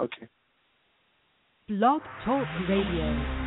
Okay. Blog Talk Radio.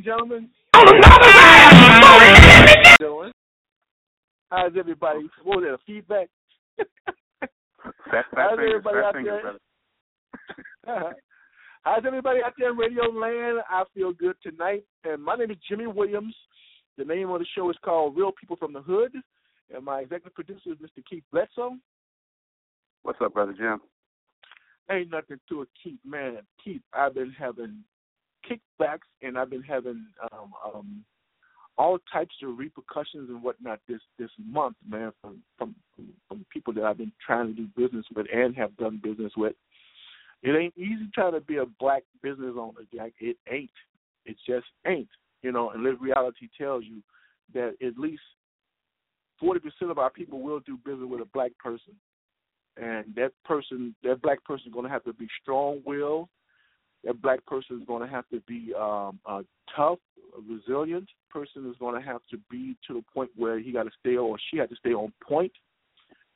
And gentlemen? Oh, doing? How's everybody? What was that, a feedback? Fat, fat How's everybody out there? How's everybody out there in radio land? I feel good tonight. And my name is Jimmy Williams. The name of the show is called Real People from the Hood. And my executive producer is Mr. Keith Bledsoe. What's up, brother Jim? Ain't nothing to it, Keith, man. Keith, I've been having kickbacks and I've been having um um all types of repercussions and whatnot this this month, man, from from from people that I've been trying to do business with and have done business with. It ain't easy trying to be a black business owner, Jack. It ain't. It just ain't. You know, and live reality tells you that at least forty percent of our people will do business with a black person. And that person that black person is gonna have to be strong willed. That black person is gonna have to be um tough, resilient person is gonna have to be to the point where he gotta stay or she had to stay on point.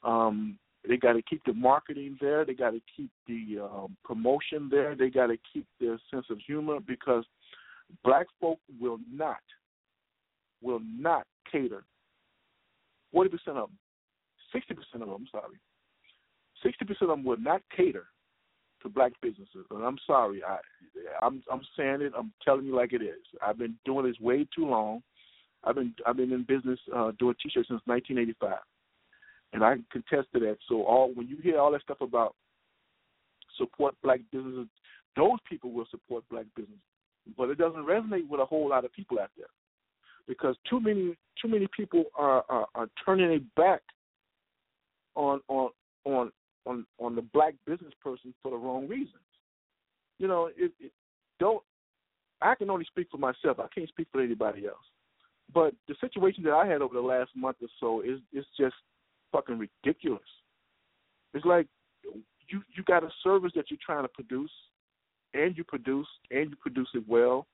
Um they got to keep the marketing there. They got to keep the um, promotion there. They got to keep their sense of humor because black folk will not, will not cater. Forty percent of them, sixty percent of them. I'm sorry, sixty percent of them will not cater to black businesses. And I'm sorry, I, I'm I'm saying it. I'm telling you like it is. I've been doing this way too long. I've been I've been in business uh, doing t-shirts since 1985 and I contest to that. So all when you hear all that stuff about support black businesses, those people will support black businesses, but it doesn't resonate with a whole lot of people out there because too many too many people are are, are turning their back on on on on on the black business person for the wrong reasons. You know, it, it don't. I can only speak for myself. I can't speak for anybody else. But the situation that I had over the last month or so is is just fucking ridiculous. It's like you you got a service that you're trying to produce, and you produce and you produce it well,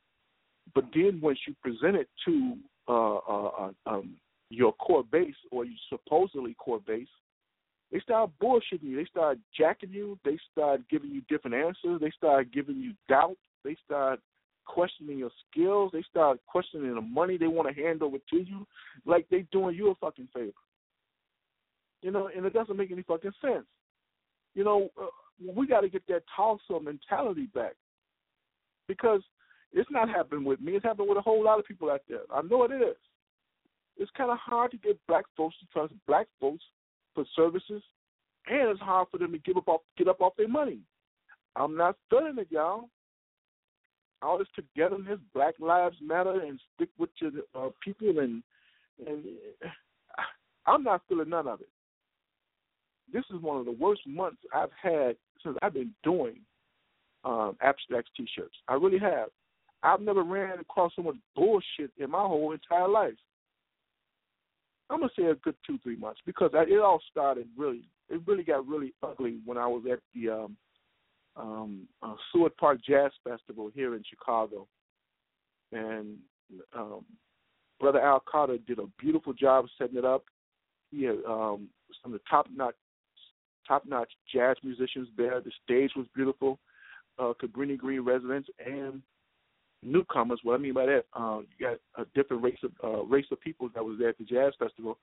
but then once you present it to uh, uh, uh, um, your core base or you supposedly core base, they start bullshitting you. They start jacking you. They start giving you different answers. They start giving you doubt. They start questioning your skills. They start questioning the money they want to hand over to you, like they doing you a fucking favor. You know, and it doesn't make any fucking sense. You know, uh, we got to get that Tulsa mentality back because it's not happening with me. It's happening with a whole lot of people out there. I know it is. It's kind of hard to get black folks to trust black folks for services, and it's hard for them to give up off, get up off their money. I'm not feeling it, y'all. All this togetherness, Black Lives Matter, and stick with your uh, people, and and I'm not feeling none of it. This is one of the worst months I've had since I've been doing um, abstract T-shirts. I really have. I've never ran across so much bullshit in my whole entire life. I'm gonna say a good two, three months because I, it all started really. It really got really ugly when I was at the um, um, uh, Seward Park Jazz Festival here in Chicago, and um, Brother Al Carter did a beautiful job setting it up. He had um, some of the top notch top notch jazz musicians there. The stage was beautiful. Uh, Cabrini Green residents and newcomers. What I mean by that, uh, you got a different race of uh, race of people that was there at the jazz festival.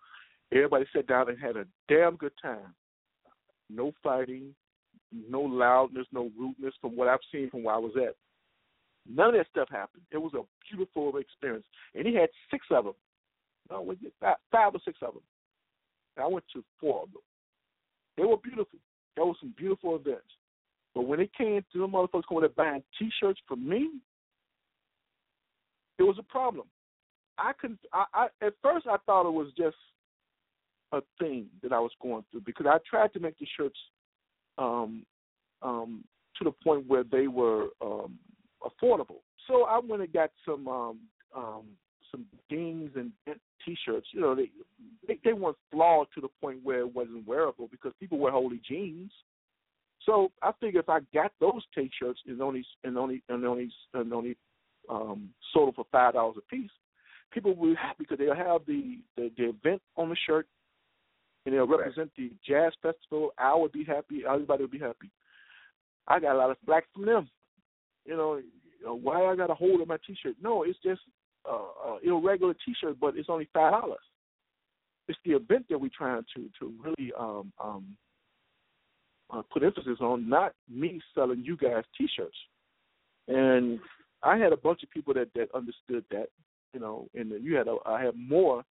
Everybody sat down and had a damn good time. No fighting, no loudness, no rudeness from what I've seen from where I was at. None of that stuff happened. It was a beautiful experience, and he had six of them. No, five, five or six of them. And I went to four of them. They were beautiful. There were some beautiful events. But when it came to the motherfuckers going to buying T-shirts for me, it was a problem. I couldn't. I, I at first I thought it was just a thing that I was going through because I tried to make the shirts um, um, to the point where they were um, affordable. So I went and got some um, um, some jeans and t-shirts. You know, they, they they weren't flawed to the point where it wasn't wearable because people wear holy jeans. So I figured if I got those t-shirts and only and only and only and only um, sold them for five dollars a piece, people will be happy because they'll have the, the the event on the shirt and they'll represent right. the jazz festival. I would be happy. Everybody would be happy. I got a lot of flack from them. You know, you know why I got a hold of my T-shirt? No, it's just uh, uh, irregular T-shirt, but it's only five dollars. It's the event that we're trying to to really um, um, uh, put emphasis on, not me selling you guys T-shirts. And I had a bunch of people that that understood that, you know, and you had a, I had more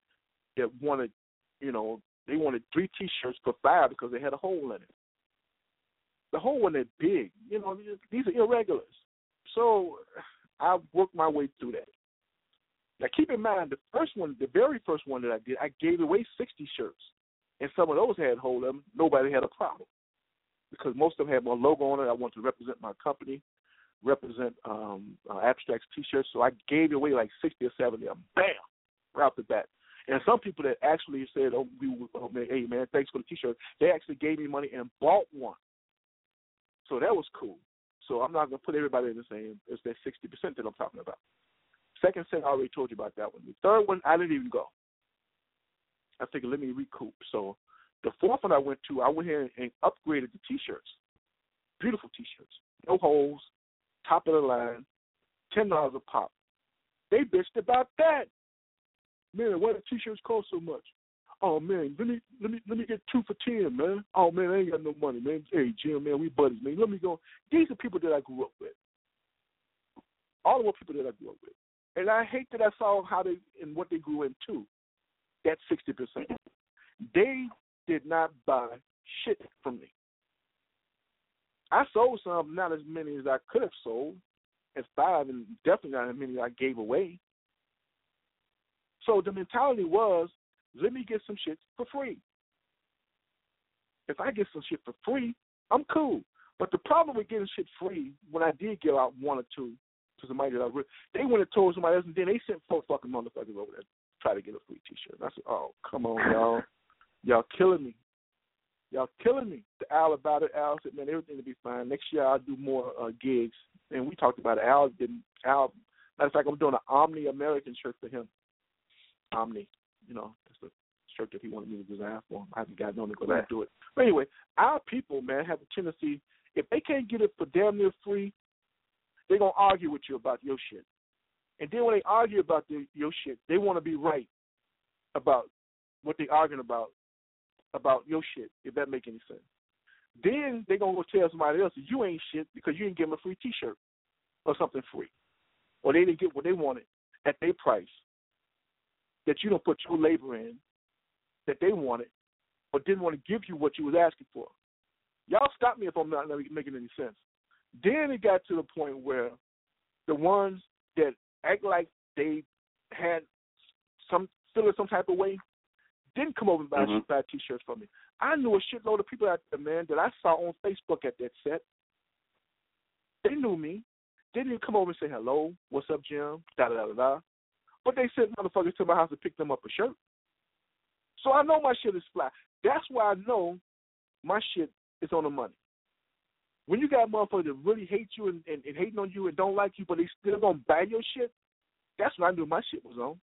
that wanted, you know, they wanted three T-shirts for five because they had a hole in it. The hole wasn't big, you know. These are irregulars, so I worked my way through that. Now keep in mind the first one, the very first one that I did, I gave away sixty shirts, and some of those had hold in them. Nobody had a problem because most of them had my logo on it. I wanted to represent my company, represent um uh, Abstracts T-shirts, so I gave away like sixty or seventy. Bam, right off the bat. And some people that actually said, "Oh, we, oh man, hey man, thanks for the T-shirt," they actually gave me money and bought one. So that was cool. So I'm not gonna put everybody in the same. It's that sixty percent that I'm talking about. Second set, I already told you about that one. The third one, I didn't even go. I figured, let me recoup. So the fourth one I went to, I went here and upgraded the T-shirts. Beautiful T-shirts, no holes, top of the line, ten dollars a pop. They bitched about that. Man, why the T-shirts cost so much? Oh man, let me let me let me get two for ten, man. Oh man, I ain't got no money, man. Hey Jim, man, we buddies, man. Let me go. These are people that I grew up with. All the people that I grew up with. And I hate that I saw how they and what they grew into. That sixty percent. They did not buy shit from me. I sold some, not as many as I could have sold, as five, and definitely not as many as I gave away. So the mentality was, let me get some shit for free. If I get some shit for free, I'm cool. But the problem with getting shit free, when I did give out one or two, to somebody that I really, they went and told somebody else, and then they sent four fucking motherfuckers over there to try to get a free T-shirt. And I said, oh, come on, y'all, y'all killing me, y'all killing me. The Al about it. Al said, man, everything will be fine. Next year I'll do more uh, gigs. And we talked about it. Al didn't. Al, matter of fact, I'm doing an Omni American shirt for him. Omni, you know, that's the shirt that he wanted me to design for him. I haven't gotten on to go right. do it. But anyway, our people, man, have a tendency if they can't get it for damn near free, they're gonna argue with you about your shit. And then when they argue about the, your shit, they want to be right about what they're arguing about about your shit. If that make any sense. Then they're gonna go tell somebody else you ain't shit because you didn't give them a free T-shirt or something free, or they didn't get what they wanted at their price. That you don't put your labor in that they wanted, but didn't want to give you what you was asking for. Y'all stop me if I'm not making any sense. Then it got to the point where the ones that act like they had some feel some type of way didn't come over and buy, mm-hmm. buy t-shirts for me. I knew a shitload of people out there, man, that I saw on Facebook at that set. They knew me. They didn't even come over and say hello, what's up, Jim, da da da da. But they sent motherfuckers to my house to pick them up a shirt. So I know my shit is fly. That's why I know my shit is on the money. When you got motherfuckers that really hate you and, and, and hating on you and don't like you, but they still gonna buy your shit, That's when I knew my shit was on.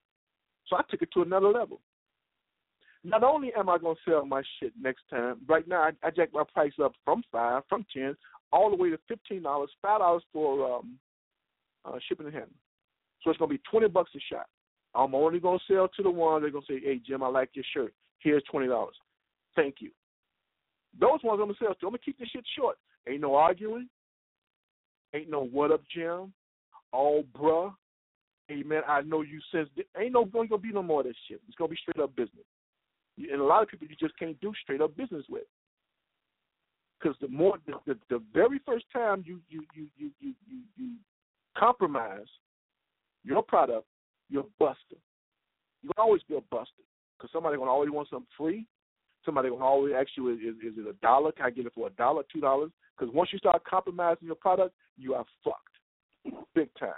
So I took it to another level. Not only am I going to sell my shit next time, right now I, I jacked my price up from five, from ten, all the way to fifteen dollars, five dollars for um, uh, shipping and handling. So it's going to be twenty bucks a shot. I'm only going to sell to the ones they're going to say, "Hey Jim, I like your shirt. Here's twenty dollars. Thank you." Those ones I'm to sell to. I'm to keep this shit short. Ain't no arguing. Ain't no what up, Jim. All bruh. Hey man, I know you since. Ain't no going to be no more of this shit. It's going to be straight up business. And a lot of people you just can't do straight up business with. Because the more the, the the very first time you you you you you you, you compromise your product, you're busted. You're gonna always be a buster because somebody gonna always want something free. Somebody gonna always ask you, is, is it a dollar? Can I get it for a dollar, two dollars? Because once you start compromising your product, you are fucked, big time.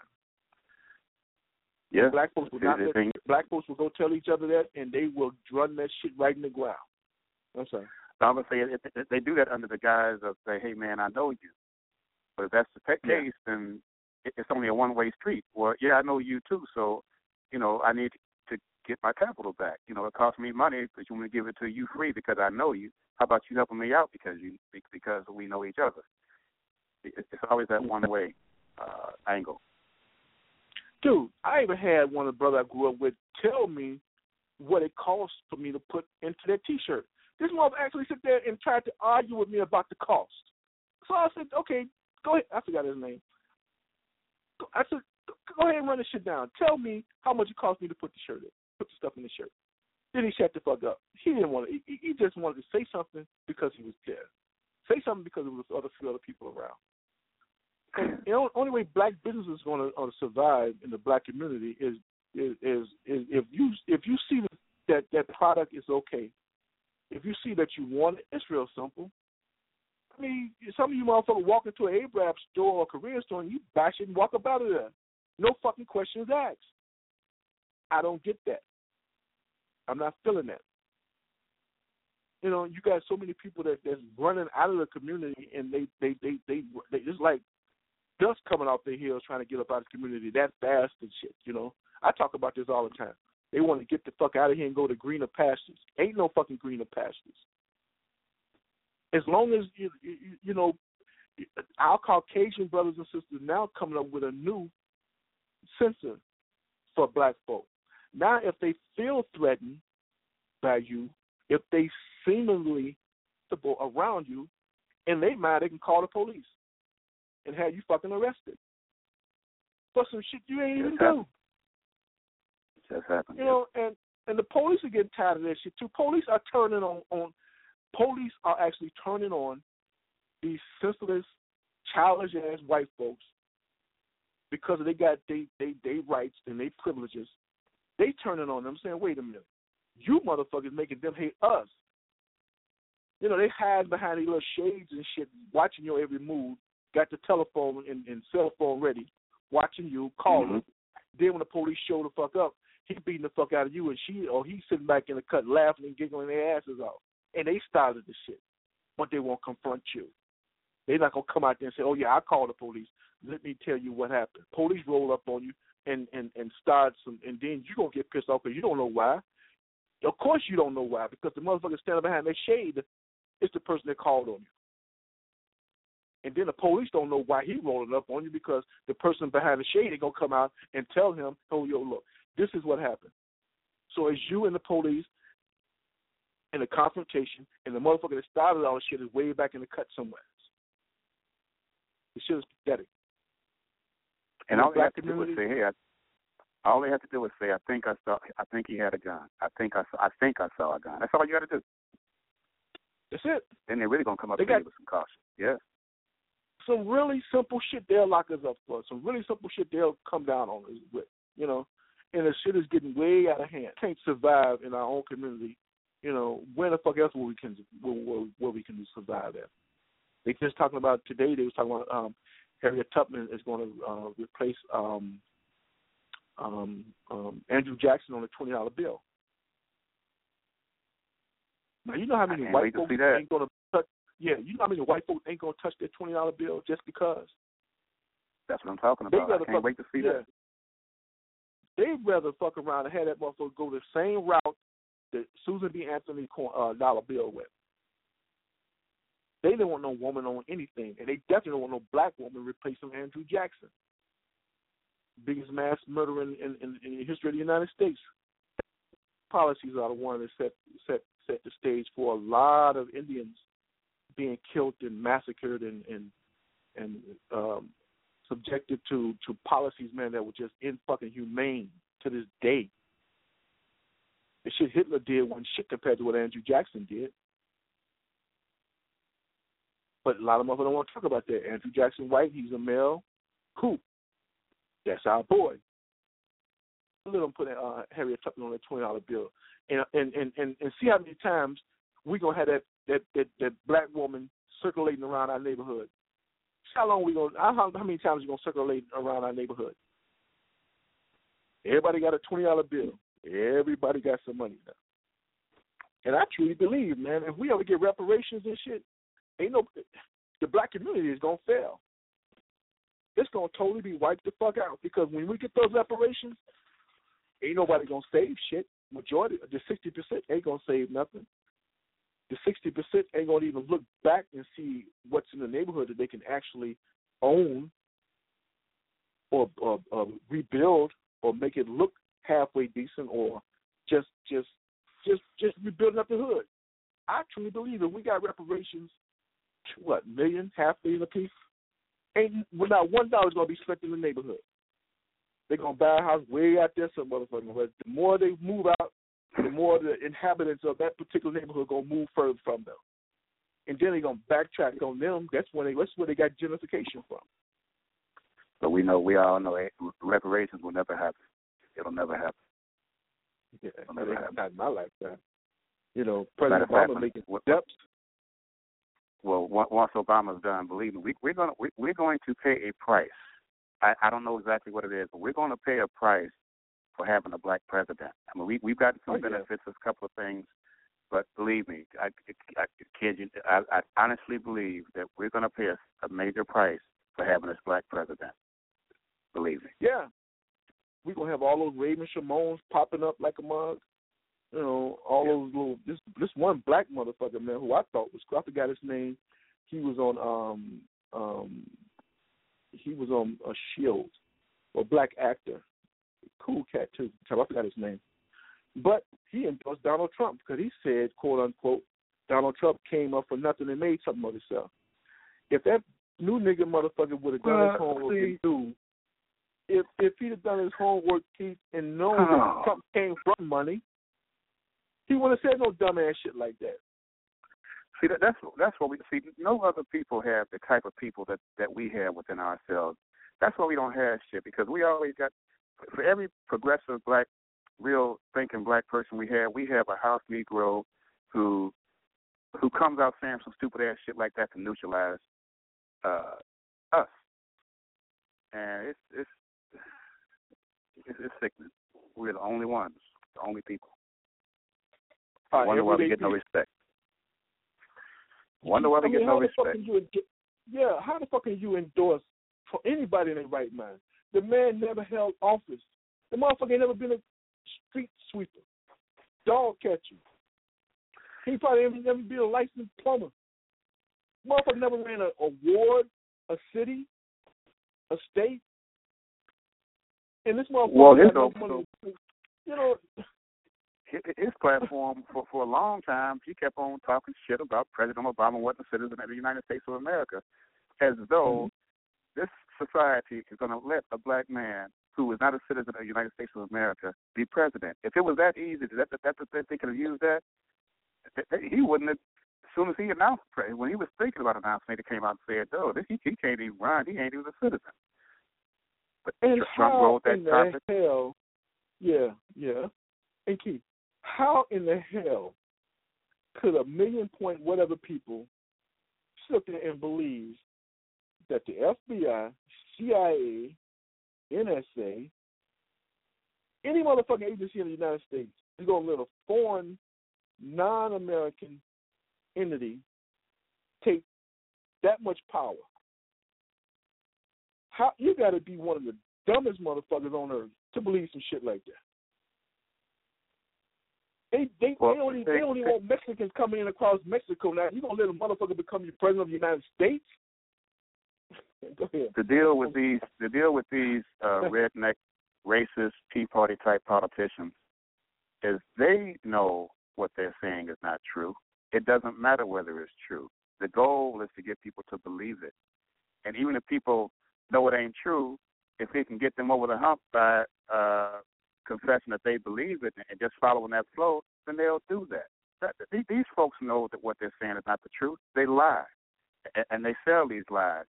Yeah. Black folks will not let, black folks will go tell each other that, and they will run that shit right in the ground. I'm sorry. I'm gonna say it, it, they do that under the guise of say, "Hey man, I know you." But if that's the case, yeah. then it's only a one-way street. Well, yeah, I know you too, so you know I need to get my capital back. You know, it costs me money, but you want to give it to you free because I know you. How about you helping me out because you because we know each other? It's always that one-way uh, angle. Dude, I even had one of the brothers I grew up with tell me what it costs for me to put into that T-shirt. This mother actually sit there and tried to argue with me about the cost. So I said, okay, go ahead. I forgot his name. I said, go ahead and run this shit down. Tell me how much it cost me to put the shirt in, put the stuff in the shirt. Then he shut the fuck up. He didn't want to. He, he just wanted to say something because he was there. Say something because there was other few other people around. The only way black business is going to, survive in the black community is is is, is if you if you see that that product is okay if you see that you want it, it's real simple. I mean, some of you motherfuckers walk into an Arab store or a Korean store and you bash it and walk up out of there. No fucking questions asked. I don't get that. I'm not feeling that. You know, you got so many people that that's running out of the community and they they they they, they just like dust coming off their heels trying to get up out of the community that fast and shit. You know, I talk about this all the time. They want to get the fuck out of here and go to greener pastures. Ain't no fucking greener pastures. As long as you you, you know our Caucasian brothers and sisters now coming up with a new censor for black folk. Now, if they feel threatened by you, if they seemingly around you, and they might they can call the police and have you fucking arrested for some shit you ain't even do. Just happened. You know, and and the police are getting tired of this shit too. Police are turning on on. Police are actually turning on these senseless, childish ass white folks because they got they they they rights and they privileges. They turning on them, saying, "Wait a minute, you motherfuckers making them hate us." You know, they hide behind these little shades and shit, watching your every move. Got the telephone and, and cell phone ready, watching you, calling. Mm-hmm. Then when the police show the fuck up, he beating the fuck out of you, and she or he sitting back in the cut laughing and giggling their asses off, and they started the shit, but they won't confront you. They're not gonna come out there and say, "Oh yeah, I called the police. Let me tell you what happened." Police roll up on you and and and start some, and then you gonna get pissed off because you don't know why. Of course you don't know why because the motherfucker standing behind that shade is the person that called on you. And then the police don't know why he rolling up on you because the person behind the shade ain't gonna come out and tell him, "Oh, yo, look, this is what happened. So it's you and the police in a confrontation, and the motherfucker that started all this shit is way back in the cut somewhere. The shit is pathetic. And all they have to do is say, "Hey, I, all they have to do is say, I think I saw, I think he had a gun. I think I saw, I think I saw a gun. That's all you got to do. That's it. Then they're really gonna come up they to you with some caution. Yeah. Some really simple shit they'll lock us up for. Some really simple shit they'll come down on us with. You know, and the shit is getting way out of hand. Can't survive in our own community. You know, where the fuck else will we can where, where we can survive at? They just talking about today. They was talking about um, Harriet Tubman is going to uh, replace um, um, um, Andrew Jackson on a twenty dollar bill. Now you know how many white folks ain't going to touch. Yeah, you know how many white folks ain't to touch their twenty dollar bill just because. That's what I'm talking about. I can't wait to see yeah. that they'd rather fuck around and have that motherfucker go the same route that Susan B. Anthony uh, dollar bill went. They don't want no woman on anything, and they definitely don't want no black woman replacing Andrew Jackson, biggest mass murderer in, in, in, in the history of the United States. Policies are the one that set set set the stage for a lot of Indians being killed and massacred and and and um, subjected to to policies, man, that were just in fucking humane to this day. The shit Hitler did wasn't shit compared to what Andrew Jackson did. But a lot of motherfuckers don't want to talk about that. Andrew Jackson White, he's a male. Cool. That's our boy. Let him put uh, Harriet Tubman on a twenty dollar bill, and, and and and and see how many times we gonna have that that that, that black woman circulating around our neighborhood. How long we gonna? How, how many times we gonna circulate around our neighborhood? Everybody got a twenty dollar bill. Everybody got some money now. And I truly believe, man, if we ever get reparations and shit, ain't no the black community is gonna fail. It's gonna totally be wiped the fuck out because when we get those reparations, ain't nobody gonna save shit. Majority, the sixty percent ain't gonna save nothing. The sixty percent ain't gonna even look back and see what's in the neighborhood that they can actually own or, or, or rebuild or make it look halfway decent or just just just just rebuilding up the hood. I truly believe that we got reparations what, million, half million a piece? Ain't well not one is gonna be spent in the neighborhood. They're gonna buy a house way out there some motherfucking but the more they move out, the more the inhabitants of that particular neighborhood gonna move further from them. And then they're gonna backtrack on them. That's when they that's where they got gentrification from. But we know we all know reparations will never happen. It'll never happen. Yeah, It'll never happen. Not in my lifetime. You know, President Obama making steps well, once Obama's done, believe me, we, we're going to we, we're going to pay a price. I, I don't know exactly what it is, but we're going to pay a price for having a black president. I mean, we we've got some oh, yeah. benefits, a couple of things, but believe me, I, I kid you, I, I honestly believe that we're going to pay a, a major price for having this black president. Believe me. Yeah, we're gonna have all those Raven Symones popping up like a mug. You know, all yeah. those little this this one black motherfucker man who I thought was I forgot his name. He was on um um he was on a shield, a black actor. Cool cat too. I forgot his name. But he endorsed Donald Trump because he said, quote unquote, Donald Trump came up for nothing and made something of himself. If that new nigga motherfucker would have done uh, his homework see, and knew if if he'd have done his homework Keith and known oh. that Trump came from money, he wouldn't have said no dumbass shit like that. See that that's that's what we see. No other people have the type of people that that we have within ourselves. That's why we don't have shit because we always got for every progressive black, real thinking black person we have, we have a house Negro who who comes out saying some stupid ass shit like that to neutralize uh, us, and it's it's it's, it's sickening. We're the only ones, the only people. I Uh, wonder why we get no respect. Wonder why we I mean, get no respect. you yeah, how the fuck can you endorse for anybody in their right mind? The man never held office. The motherfucker ain't never been a street sweeper, dog catcher. He probably ain't never been a licensed plumber. Motherfucker never ran a, a ward, a city, a state. And this motherfucker Well, his got no no- money. You know, his, his platform for for a long time, he kept on talking shit about President Obama wasn't a citizen of the United States of America, as though mm-hmm. this society is going to let a black man who is not a citizen of the United States of America be president. If it was that easy, that that, that, that they could have used that, th- th- he wouldn't have. As soon as he announced when he was thinking about announcing, he came out and said, "No, this he, he can't even run. He ain't even a citizen." But And Trump how rolled that in the carpet. hell? Yeah, yeah. And Keith, how in the hell could a million point whatever people sit there and believe that the FBI, CIA, NSA, any motherfucking agency in the United States is going to let a foreign, non-American entity take that much power? How you got to be one of the dumbest motherfuckers on earth to believe some shit like that. They they Well, they only they- they only want Mexicans coming in across Mexico now. You gonna let a motherfucker become your president of the United States? The deal with these the deal with these uh, redneck racist Tea Party type politicians is they know what they're saying is not true. It doesn't matter whether it's true. The goal is to get people to believe it. And even if people know it ain't true, if they can get them over the hump by uh confessing that they believe it and just following that flow, then they'll do that. that these, folks know that what they're saying is not the truth. They lie, and they sell these lies.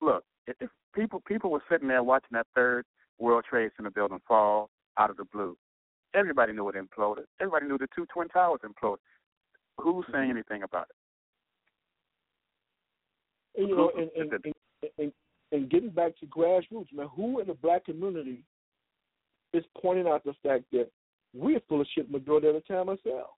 Look, if if people people were sitting there watching that third World Trade Center building fall out of the blue, everybody knew it imploded. Everybody knew the two twin towers imploded. Who's saying mm-hmm. anything about it? And, you know, and and, and and and getting back to grassroots, man, who in the black community is pointing out the fact that we're full of shit majority of the time ourselves.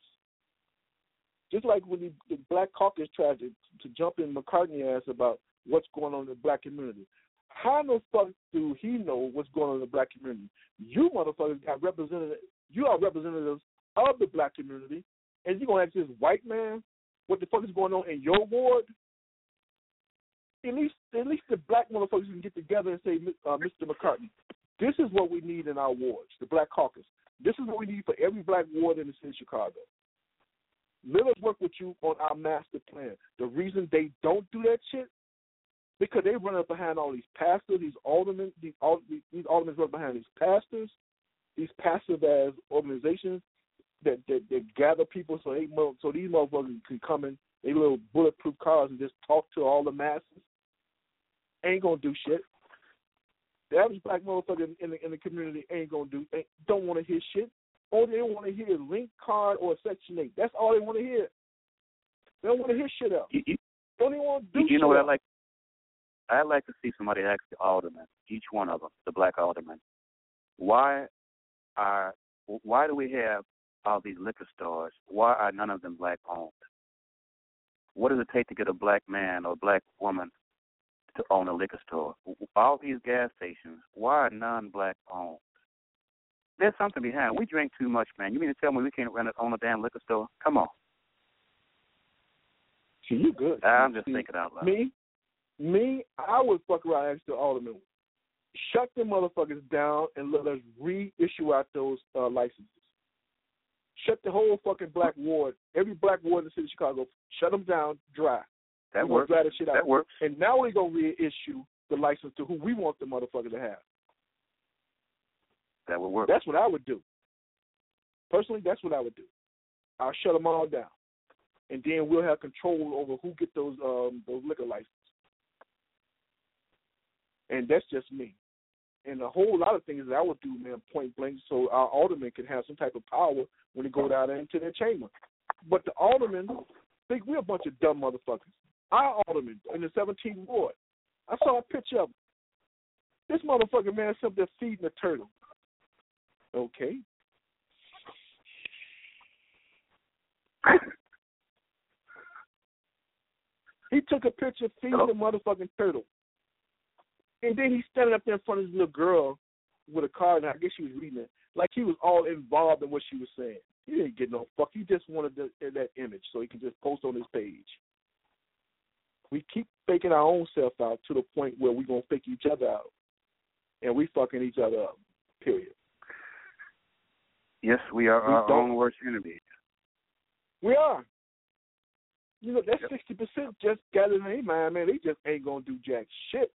Just like when the, the Black Caucus tried to, to jump in McCarthy ass about what's going on in the black community. How the fuck do he know what's going on in the black community? You motherfuckers got representative you are representatives of the black community and you gonna ask this white man what the fuck is going on in your ward? At least at least the black motherfuckers can get together and say, uh, Mr. McCarthy, this is what we need in our wards, the Black Caucus. This is what we need for every black ward in the city of Chicago. Let us work with you on our master plan. The reason they don't do that shit because they run up behind all these pastors, these aldermen, these, all, these aldermen run behind these pastors, these passive as organizations that, that that gather people so they so these motherfuckers can come in they little bulletproof cars and just talk to all the masses. Ain't gonna do shit. The average black motherfucker in, in the in the community ain't gonna do ain't, don't want to hear shit. All they want to hear is link card or section eight. That's all they want to hear. They don't want to hear shit else. You, you, Don't even want to do you shit know what I like? I'd like to see somebody ask the aldermen, each one of them, the black aldermen, why are why do we have all these liquor stores? Why are none of them black owned? What does it take to get a black man or a black woman to own a liquor store? All these gas stations, why are none black owned? There's something behind. We drink too much, man. You mean to tell me we can't run it on a damn liquor store? Come on. See, you good. I'm just thinking out loud. Me, me, I would fuck around and ask the alderman, shut them motherfuckers down and let us reissue out those uh, licenses. Shut the whole fucking black ward, every black ward in the city of Chicago, shut them down dry. That works. Dry that shit out. That works. And now we're gonna reissue the license to who we want the motherfucker to have. That would work. That's what I would do. Personally, that's what I would do. I'll shut them all down, and then we'll have control over who get those um those liquor licenses. And that's just me. And a whole lot of things that I would do, man, point blank, so our aldermen can have some type of power when they go down into their chamber. But the aldermen think we're a bunch of dumb motherfuckers. Our aldermen in the 17th ward. I saw a picture of him. This motherfucker, man, is up there feeding a turtle. Okay. he took a picture feeding the motherfucking turtle. And then he's standing up there in front of this little girl with a card, and I guess she was reading it, like he was all involved in what she was saying. He didn't get no fuck. He just wanted the, that image so he could just post on his page. We keep faking our own self out to the point where we're going to fake each other out. And we fucking each other up, period. Yes, we are We our don't- own worst enemy. We are. You know, that Yep. sixty percent just got in their mind, man. They just ain't gonna do jack shit.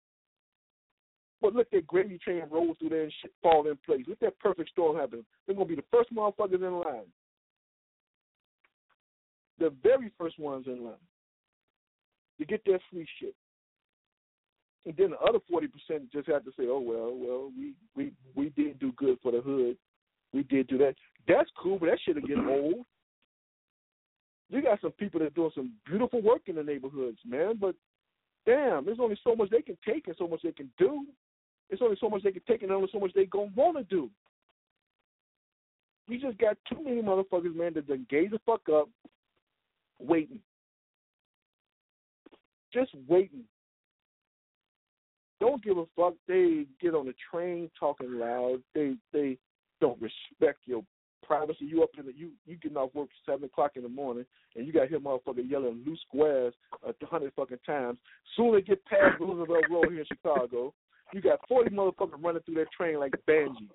But look, that gravy train rolls through there and shit fall in place. Look, that perfect storm happen. They're gonna be the first motherfuckers in line. The very first ones in line to get their free shit. And then the other forty percent just have to say, "Oh well, well, we we we did do good for the hood. We did do that. That's cool, but that shit'll get old." you got some people that doing some beautiful work in the neighborhoods, man. But damn, there's only so much they can take and so much they can do. There's only so much they can take and only so much they gonna want to do. We just got too many motherfuckers, man, that done gave the fuck up, waiting, just waiting. don't give a fuck. They get on the train talking loud. They they don't respect your privacy. You up in the you you getting off work seven o'clock in the morning and you got him motherfucker yelling loose squares a hundred fucking times. Soon they get past Roosevelt Road here in Chicago, you got forty motherfuckers running through that train like banshees.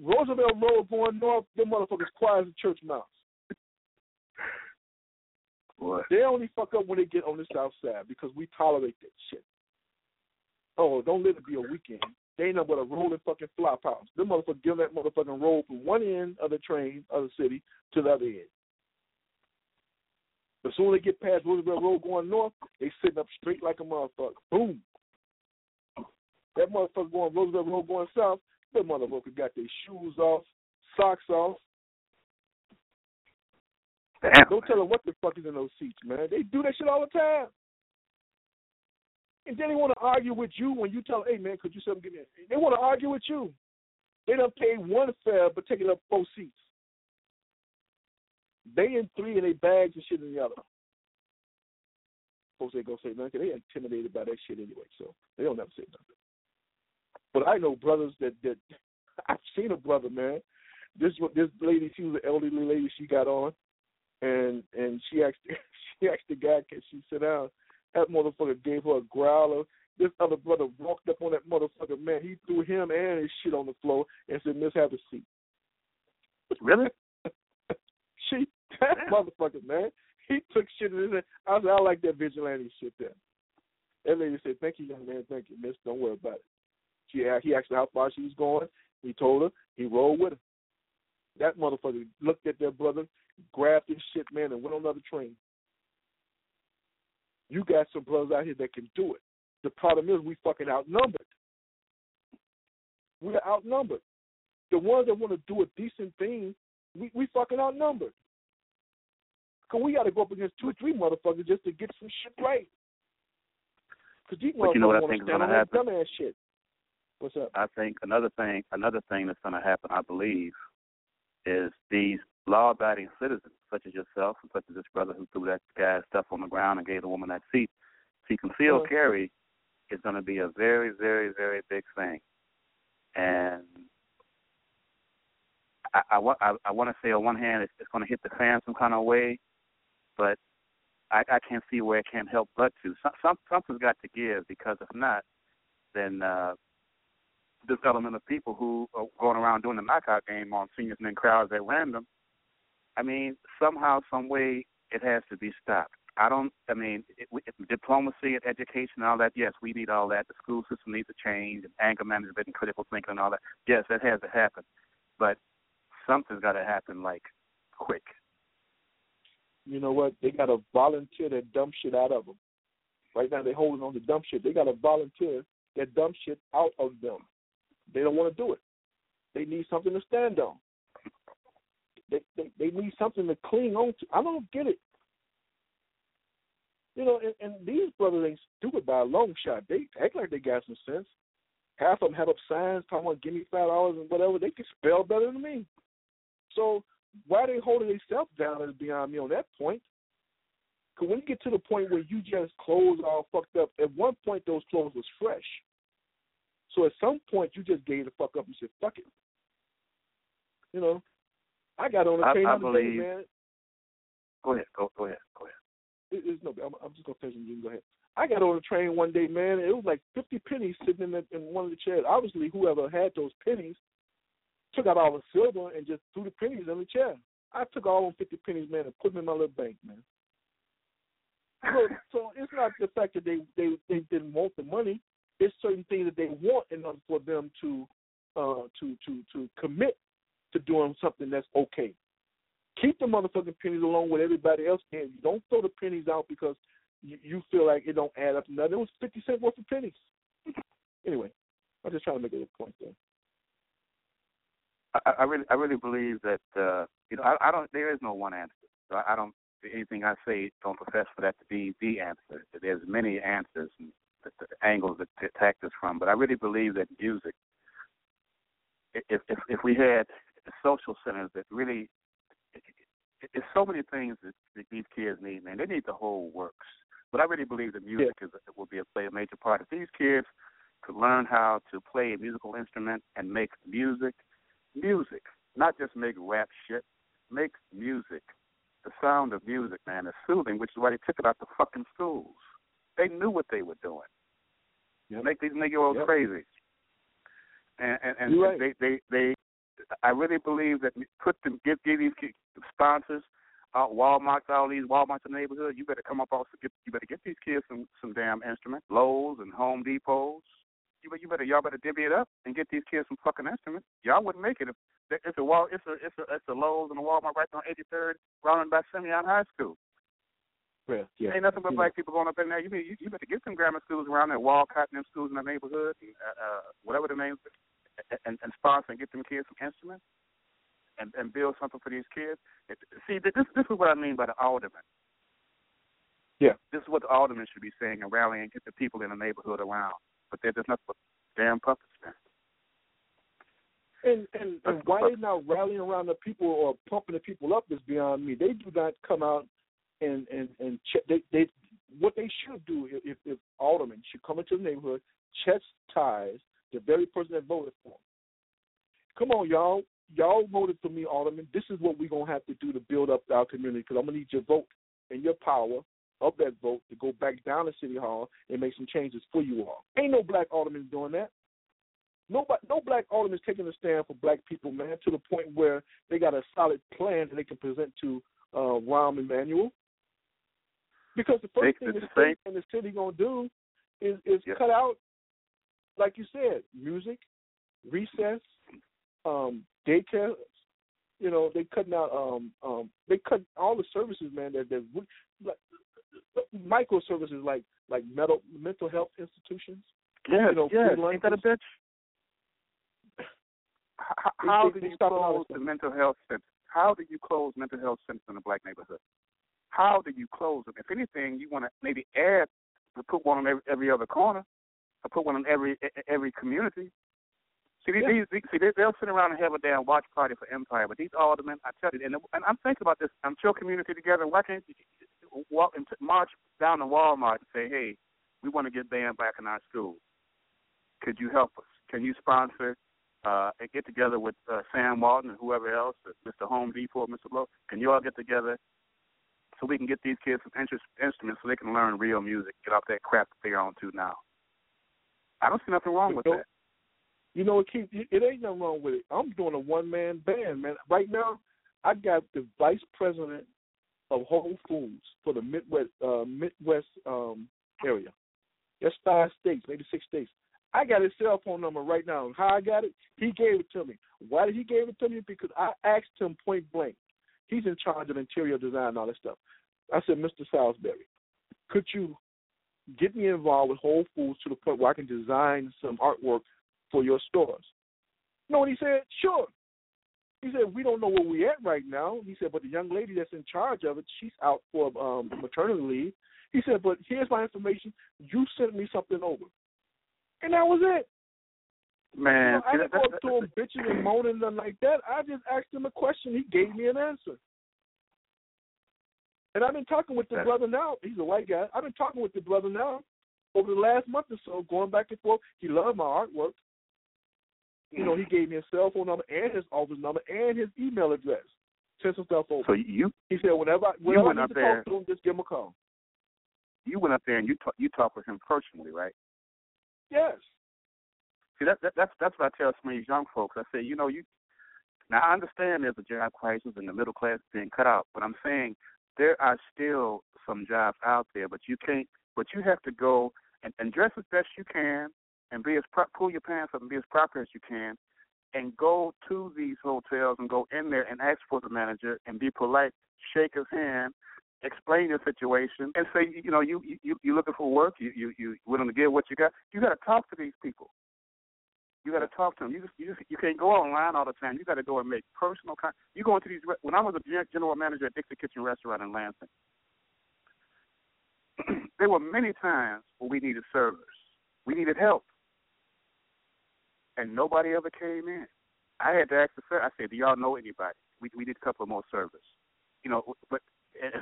Roosevelt Road going north, them motherfuckers quiet as a church mouse. What? They only fuck up when they get on the south side because we tolerate that shit. Oh, don't let it be a weekend. They ain't nothing but a rolling fucking flop house. Them motherfuckers give that motherfucking roll from one end of the train of the city to the other end. As soon as they get past Roosevelt Road going north, they sitting up straight like a motherfucker. Boom. That motherfucker going Roosevelt Road going south, that motherfucker got their shoes off, socks off. Damn. Don't tell them what the fuck is in those seats, man. They do that shit all the time. And then they want to argue with you when you tell them, hey, man, could you something get in? They want to argue with you. They don't pay one fare but taking up four seats. They in three and they bags and shit in the other. Folks ain't gonna say nothing. They intimidated by that shit anyway, so they don't ever say nothing. But I know brothers that that I've seen a brother, man. This this lady, she was an elderly lady. She got on, and and she asked she asked the guy, can she sit down? That motherfucker gave her a growler. This other brother walked up on that motherfucker, man. He threw him and his shit on the floor and said, "Miss, have a seat." Really? she that motherfucker, man. He took shit in his hand. I said, I like that vigilante shit there. That lady said, Thank you, young man, thank you, miss. Don't worry about it. She he asked her how far she was going. He told her, he rolled with her. That motherfucker looked at their brother, grabbed his shit, man, and went on another train. You got some brothers out here that can do it. The problem is we fucking outnumbered. We're outnumbered. The ones that want to do a decent thing, we, we fucking outnumbered. Cause we got to go up against two or three motherfuckers just to get some shit right. Cause these But you know what I motherfuckers think is stand gonna on that happen? dumbass shit. What's up? I think another thing, another thing that's going to happen, I believe, is these law-abiding citizens, such as yourself and such as this brother who threw that guy's stuff on the ground and gave the woman that seat. See, concealed Uh-huh. carry is going to be a very, very, very big thing, and I, I, I, I want to say on one hand it's, it's going to hit the fan some kind of way, but I, I can't see where it can't help but to. Some, some something's got to give because if not, then uh, element of people who are going around doing the knockout game on seniors and in crowds at random. I mean, somehow, some way, it has to be stopped. I don't. I mean, it, it, diplomacy and education and all that. Yes, we need all that. The school system needs to change, and anger management and critical thinking and all that. Yes, that has to happen. But something's got to happen, like quick. You know what? They got to volunteer that dumb shit out of them. Right now, they're holding on to dumb shit. They got to volunteer that dumb shit out of them. They don't want to do it. They need something to stand on. They, they they need something to cling on to. I don't get it. You know, and, and these brothers ain't stupid by a long shot. They act like they got some sense. Half of them have up signs talking about give me five dollars and whatever. They can spell better than me. So why they holding themselves down is beyond me on that point. Because when you get to the point where you just clothes all fucked up, at one point those clothes was fresh. So at some point you just gave the fuck up and said fuck it. You know, I got on I- train I the other day, man. Go ahead. Go. Go ahead. Go ahead. It, it's no, I'm, I'm just gonna finish and you can go ahead. I got on the train one day, man. And it was like 50 pennies sitting in, the, in one of the chairs. Obviously, whoever had those pennies took out all the silver and just threw the pennies in the chair. I took all them 50 pennies, man, and put them in my little bank, man. So, so it's not the fact that they, they they didn't want the money. It's certain things that they want in order for them to uh to to to commit to doing something that's okay. Keep the motherfucking pennies along with everybody else. And don't throw the pennies out because you, you feel like it don't add up to nothing. It was fifty cent worth of pennies. Anyway, I'm just trying to make a point there. I, I really, I really believe that uh, you know, I, I don't. There is no one answer. So I, I don't. Anything I say, don't profess for that to be the answer. There's many answers and the, the angles that to attack this from. But I really believe that music. If if if we had social centers that really, it, it, it's so many things that, that these kids need. Man, they need the whole works. But I really believe that music Yeah. is will be a play a major part. If these kids could learn how to play a musical instrument and make music, music, not just make rap shit, make music. The sound of music, man, is soothing, which is why they took it out the fucking schools. They knew what they were doing. Yep. Make these niggas Yep. crazy. And and, and right. they, they they I really believe that put them give give these sponsors uh, Walmart's, all these Walmarts in the neighborhood. You better come up also get you better get these kids some some damn instruments, Lowe's and Home Depots. You better you better y'all better divvy it up and get these kids some fucking instruments. Y'all wouldn't make it if it's a wall it's a it's a it's a Lowe's and a Walmart right on 83rd, running by Simeon High School. Yeah, yeah. Ain't nothing but Yeah. black people going up in there. You mean you, you better get some grammar schools around there, Walcott and them schools in the neighborhood, and, uh, uh, whatever the names, and, and sponsor and get them kids some instruments, and and build something for these kids. It, see, this this is what I mean by the alderman. Yeah. This is what the alderman should be saying and rallying and get the people in the neighborhood around. But they're just nothing but damn puppets, man. And and, and why they not rallying around the people or pumping the people up is beyond me. They do not come out and and and check. They they what they should do if if, aldermen should come into the neighborhood, chastise the very person that voted for them. Come on, y'all. Y'all voted for me, alderman. This is what we're gonna have to do to build up our community. Because I'm gonna need your vote and your power of that vote to go back down to City Hall and make some changes for you all. Ain't no black aldermen doing that. Nobody, no black alderman is taking a stand for black people, man, to the point where they got a solid plan that they can present to uh, Rahm Emanuel. Because the first They- thing the the state and the city gonna do is is Yeah. cut out, like you said, music, recess, um, daycare. You know, they cutting out um um they cut all the services, man. That that like micro services like like mental mental health institutions. Yeah, You know, free Ain't that a bitch? How, how do you stop a lot of close the mental health center? How do you close mental health centers in a black neighborhood? How do you close them? If anything, you want to maybe add, to put one on every, every other corner, or put one in every every community. See, these, Yeah. these, see, they, they'll sit around and have a damn watch party for Empire, but these aldermen, I tell you, and, and I'm thinking about this. I'm sure community together. Why can't you walk and t- march down to Walmart and say, hey, we want to get band back in our schools. Could you help us? Can you sponsor uh, and get together with uh, Sam Walton and whoever else, uh, Mr. Home Depot, Mr. Blow? Can you all get together so we can get these kids some interest, instruments so they can learn real music, get off that crap that they're on to now? I don't see nothing wrong with But that. You know, it keep it ain't nothing wrong with it. I'm doing a one man band, man. Right now, I got the vice president of Whole Foods for the Midwest uh, Midwest um, area. That's five states, maybe six states. I got his cell phone number right now. How I got it? He gave it to me. Why did he give it to me? Because I asked him point blank. He's in charge of interior design and all that stuff. I said, Mr. Salisbury, could you get me involved with Whole Foods to the point where I can design some artwork for your stores? You know what he said? Sure. He said, We don't know where we're at right now. He said, But the young lady that's in charge of it, she's out for um, maternity leave. He said, But here's my information. You sent me something over. And that was it. You Man, know, I didn't go up to him bitching and moaning nothing like that. I just asked him a question. He gave me an answer. And I've been talking with the brother now. He's a white guy. I've been talking with the brother now over the last month or so, going back and forth. He loved my artwork. You know, he gave me his cell phone number and his office number and his email address. Sent some stuff over. so you he said, whenever I, whenever I went need up to there- talk to him, just give him a call. you went up there and you talk, you talked with him personally, right? Yes. See, that, that that's that's what I tell some of these young folks. I say, you know, you now I understand there's a job crisis and the middle class is being cut out, but I'm saying there are still some jobs out there, but you can't. But you have to go and, and dress as best you can, and be as pro- pull your pants up and be as proper as you can, and go to these hotels and go in there and ask for the manager and be polite, shake his hand, explain your situation, and say, you know, you you you looking for work, you you you willing to give what you got. You got to talk to these people. You got to talk to them. You just you just you can't go online all the time. You got to go and make personal. Con- you go into these. Re- when I was a gen- manager at Dixie Kitchen Restaurant in Lansing, there were many times where we needed servers. We needed help, and nobody ever came in. I had to ask the server. I said, "Do y'all know anybody? We we need a couple more servers." You know, but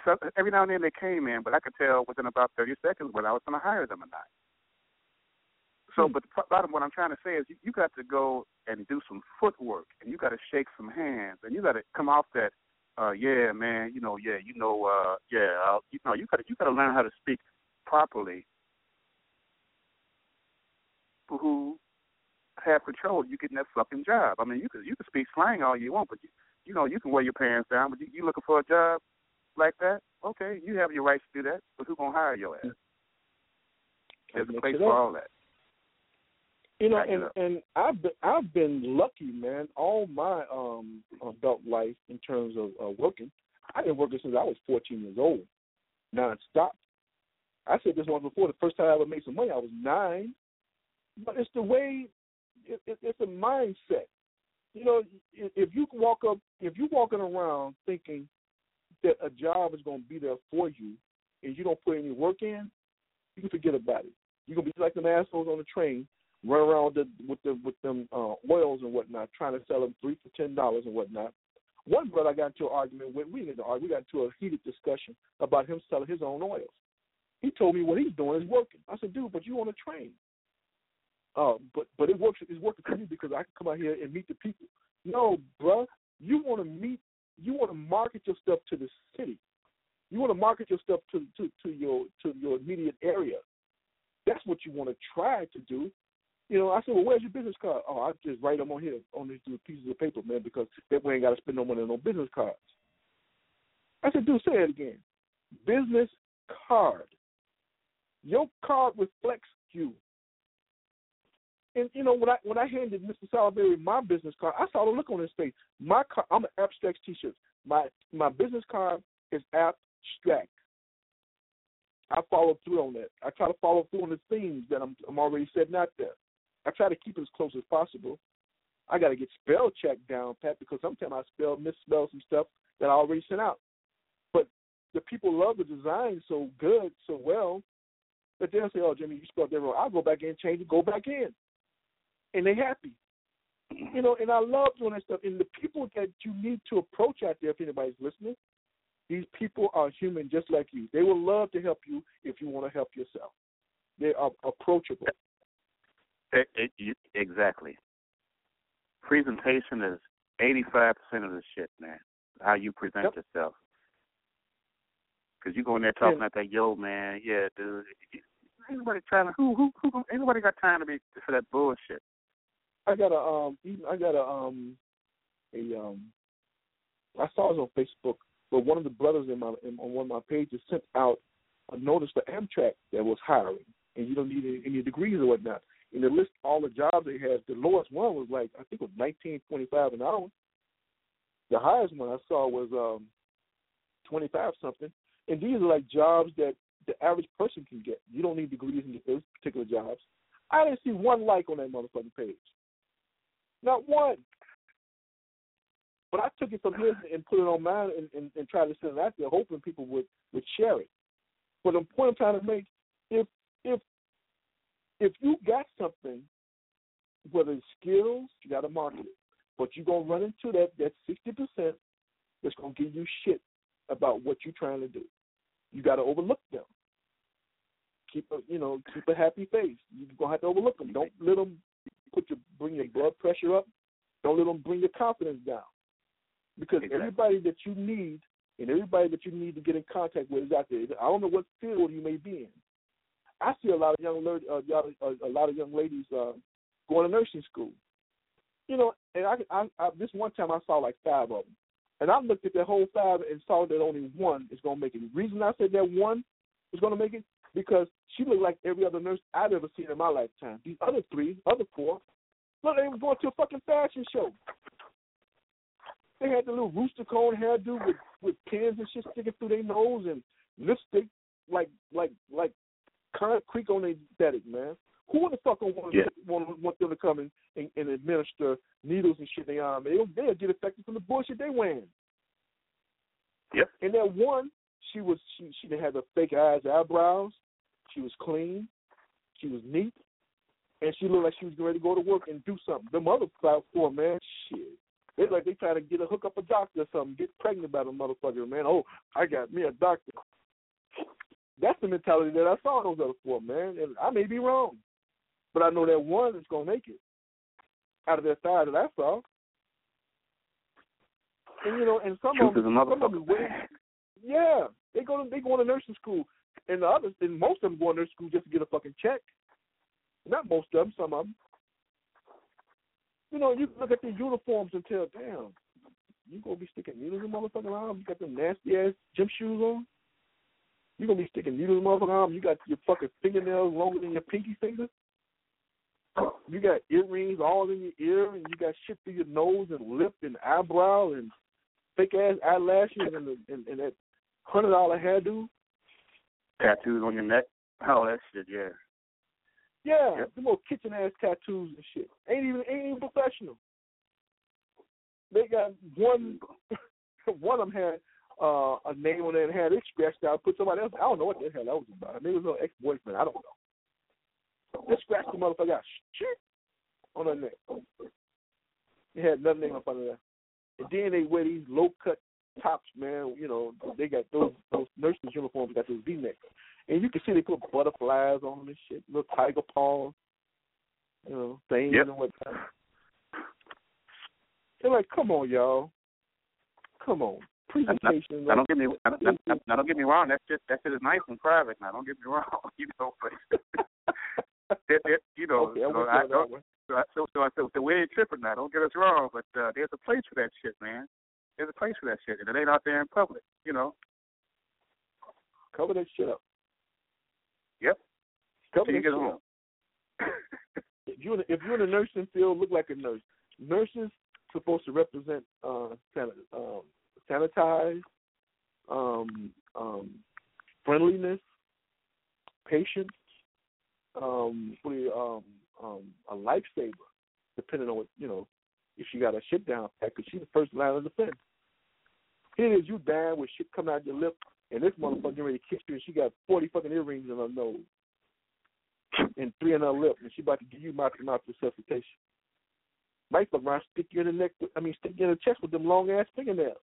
so every now and then they came in, but I could tell within about 30 seconds whether I was going to hire them or not. So, Hmm. but the bottom, what I'm trying to say is, you, you got to go and do some footwork, and you got to shake some hands, and you got to come off that, uh, yeah, man, you know, yeah, you know, uh, yeah, uh, you know, you got to you got to learn how to speak properly. Who have control, you getting that fucking job. I mean, you can you can speak slang all you want, but you you know you can wear your pants down, but you, you looking for a job like that? Okay, you have your rights to do that, but who's gonna hire your ass? There's a place for all that. You know, and and I've been I've been lucky, man. All my um adult life in terms of uh, working, I've been working since I was 14 years old, nonstop. I said this once before. The first time I ever made some money, I was nine. But it's the way. It, it, it's a mindset. You know, if you walk up, if you're walking around thinking that a job is going to be there for you, and you don't put any work in, you can forget about it. You're gonna be like them assholes on the train, run around with the, with the with them uh, oils and whatnot, trying to sell them three for ten dollars and whatnot. One brother I got into an argument with. We didn't argue. We got into a heated discussion about him selling his own oils. He told me what he's doing is working. I said, dude, but you on a train. Uh, but but it works. It's working for you because I can come out here and meet the people. No, bruh, you want to meet. You want to market your stuff to the city. You want to market your stuff to to to your to your immediate area. That's what you want to try to do. You know, I said, well, where's your business card? Oh, I just write them on here on these two pieces of paper, man, because that way I ain't got to spend no money on no business cards. I said, dude, say it again. Business card. Your card reflects you. And you know when I when I handed Mr. Salisbury my business card, I saw the look on his face. My I'm an abstract T-shirt. My my business card is abstract. I follow through on that. I try to follow through on the themes that I'm I'm already setting out there. I try to keep it as close as possible. I got to get spell check down, Pat, because sometimes I spell misspell some stuff that I already sent out. But the people love the design so good, so well, that they'll say, "Oh, Jimmy, you spelled that wrong." I'll go back in, change it, go back in, and they're happy. You know, and I love doing that stuff. And the people that you need to approach out there, if anybody's listening, these people are human just like you. They will love to help you if you want to help yourself. They are approachable. It, it, exactly. Presentation is eighty-five percent of the shit, man. How you present Yep. yourself. Because you go in there talking And- like that, yo, man, yeah, dude. Ain't nobody trying to who who who nobody got time to be for that bullshit. I got a um, I got a um, a um, I saw it on Facebook, but one of the brothers in my in, on one of my pages sent out a notice for Amtrak that was hiring, and you don't need any, any degrees or whatnot. And they list all the jobs they had. The lowest one was like I think it was nineteen twenty five an hour. The highest one I saw was um twenty five something. And these are like jobs that the average person can get. You don't need degrees get those particular jobs. I didn't see one like on that motherfucking page. Not one. But I took it from his and put it on mine and, and, and tried to send it out there, hoping people would, would share it. But the point I'm trying to make, if if if you got something, whether it's skills, you got to market it. But you're gonna run into that that sixty percent that's gonna give you shit about what you're trying to do. You got to overlook them. Keep a you know keep a happy face. You're gonna have to overlook them. Don't let them put your bring your blood pressure up. Don't let them bring your confidence down. Because Exactly. everybody that you need and everybody that you need to get in contact with is out there. I don't know what field you may be in. I see a lot of young uh, uh, a lot of young ladies uh, going to nursing school. You know, and I, I, I this one time I saw like five of them, and I looked at that whole five and saw that only one is going to make it. The reason I said that one was going to make it because she looked like every other nurse I've ever seen in my lifetime. These other three, other four, look, they was going to a fucking fashion show. They had the little rooster cone hairdo with with pins and shit sticking through their nose and lipstick like like like concrete on their aesthetic, man. Who the fuck would want, Yeah. want, want them to come in and, and administer needles and shit in their arm? Um, they'll, they'll get affected from the bullshit they wearing. Yep. And that one, she was she she didn't have the fake eyes, eyebrows. She was clean. She was neat, and she looked like she was ready to go to work and do something. Them other four man, shit, they like they trying to get a hook up a doctor or something, get pregnant by the motherfucker, man. Oh, I got me a doctor. That's the mentality that I saw those other four, man. And I may be wrong. But I know that one is gonna make it out of their side that I saw. And you know, and some Truth of them, is some of them, wait, yeah, they go to they go to nursing school, and the others, and most of them go to nursing school just to get a fucking check. Not most of them, some of them. You know, you look at the uniforms and tell, damn, you gonna be sticking needles in motherfucking arms? You got them nasty ass gym shoes on. You gonna be sticking needles in motherfucking arms? You got your fucking fingernails longer than your pinky finger. You got earrings all in your ear, and you got shit through your nose and lip and eyebrow and fake ass eyelashes and, the, and, and that hundred dollar hairdo. Tattoos on your neck, all that shit. Yeah. Yeah, Yep. the more kitchen ass tattoos and shit. Ain't even ain't even professional. They got one one of them had uh, a name on it and had it scratched out, put somebody else. I don't know what the hell that was about. Maybe it was an ex boyfriend. I don't know. They scratched the motherfucker out shit on her neck. They had nothing name up under there. And then they wear these low cut tops, man. You know, they got those those nurses uniforms got those V necks. And you can see they put butterflies on them and shit, little tiger paws, you know, things Yep. and whatnot. They're like, come on, y'all. Come on. Presentation. Now don't get me now, now, now, now don't get me wrong. That's just that shit is nice and private. Now don't get me wrong. You know, but you know, okay, so I go that don't, way. so, I- so, so I said, so we ain't tripping now. Don't get us wrong, but uh, there's a place for that shit, man. There's a place for that shit, and it ain't out there in public. You know. Cover that shit up. Yep. Cover you that get shit home. up. If you're in the, if you're in the nursing field, look like a nurse. Nurses supposed to represent uh, san- um, sanitize, um, um, friendliness, patience, um, um, um, a lifesaver, depending on what you know. If she got a shit down because she's the first line of defense. Here it is, you dying with shit coming out your lip, and this motherfucker ready to kiss you, and she got forty fucking earrings in her nose and three in her lip, and she about to give you mouth to mouth resuscitation. Might fuck around, stick you in the neck. I mean, stick you in the chest with them long ass fingernails.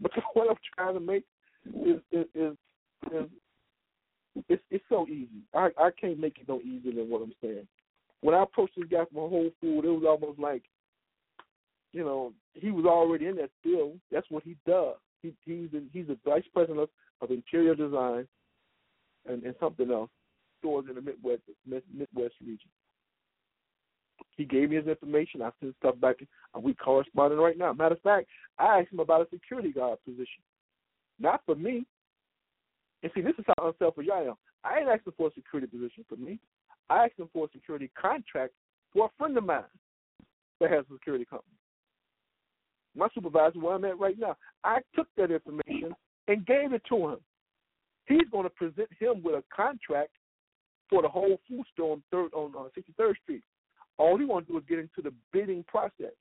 But the point I'm trying to make is is is, is it's it's so easy. I I can't make it no easier than what I'm saying. When I approached this guy from Whole Food, it was almost like, you know, he was already in that field. That's what he does. He he's in, he's the vice president of, of interior design and, and something else stores in the Midwest Midwest region. He gave me his information. I sent stuff back, and we corresponding right now. Matter of fact, I asked him about a security guard position, not for me. And see, this is how unselfish I am. I ain't asking for a security position for me. I asked him for a security contract for a friend of mine that has a security company. My supervisor, where I'm at right now, I took that information and gave it to him. He's going to present him with a contract for the whole food store on third on uh, 63rd Street. All he want to do is get into the bidding process.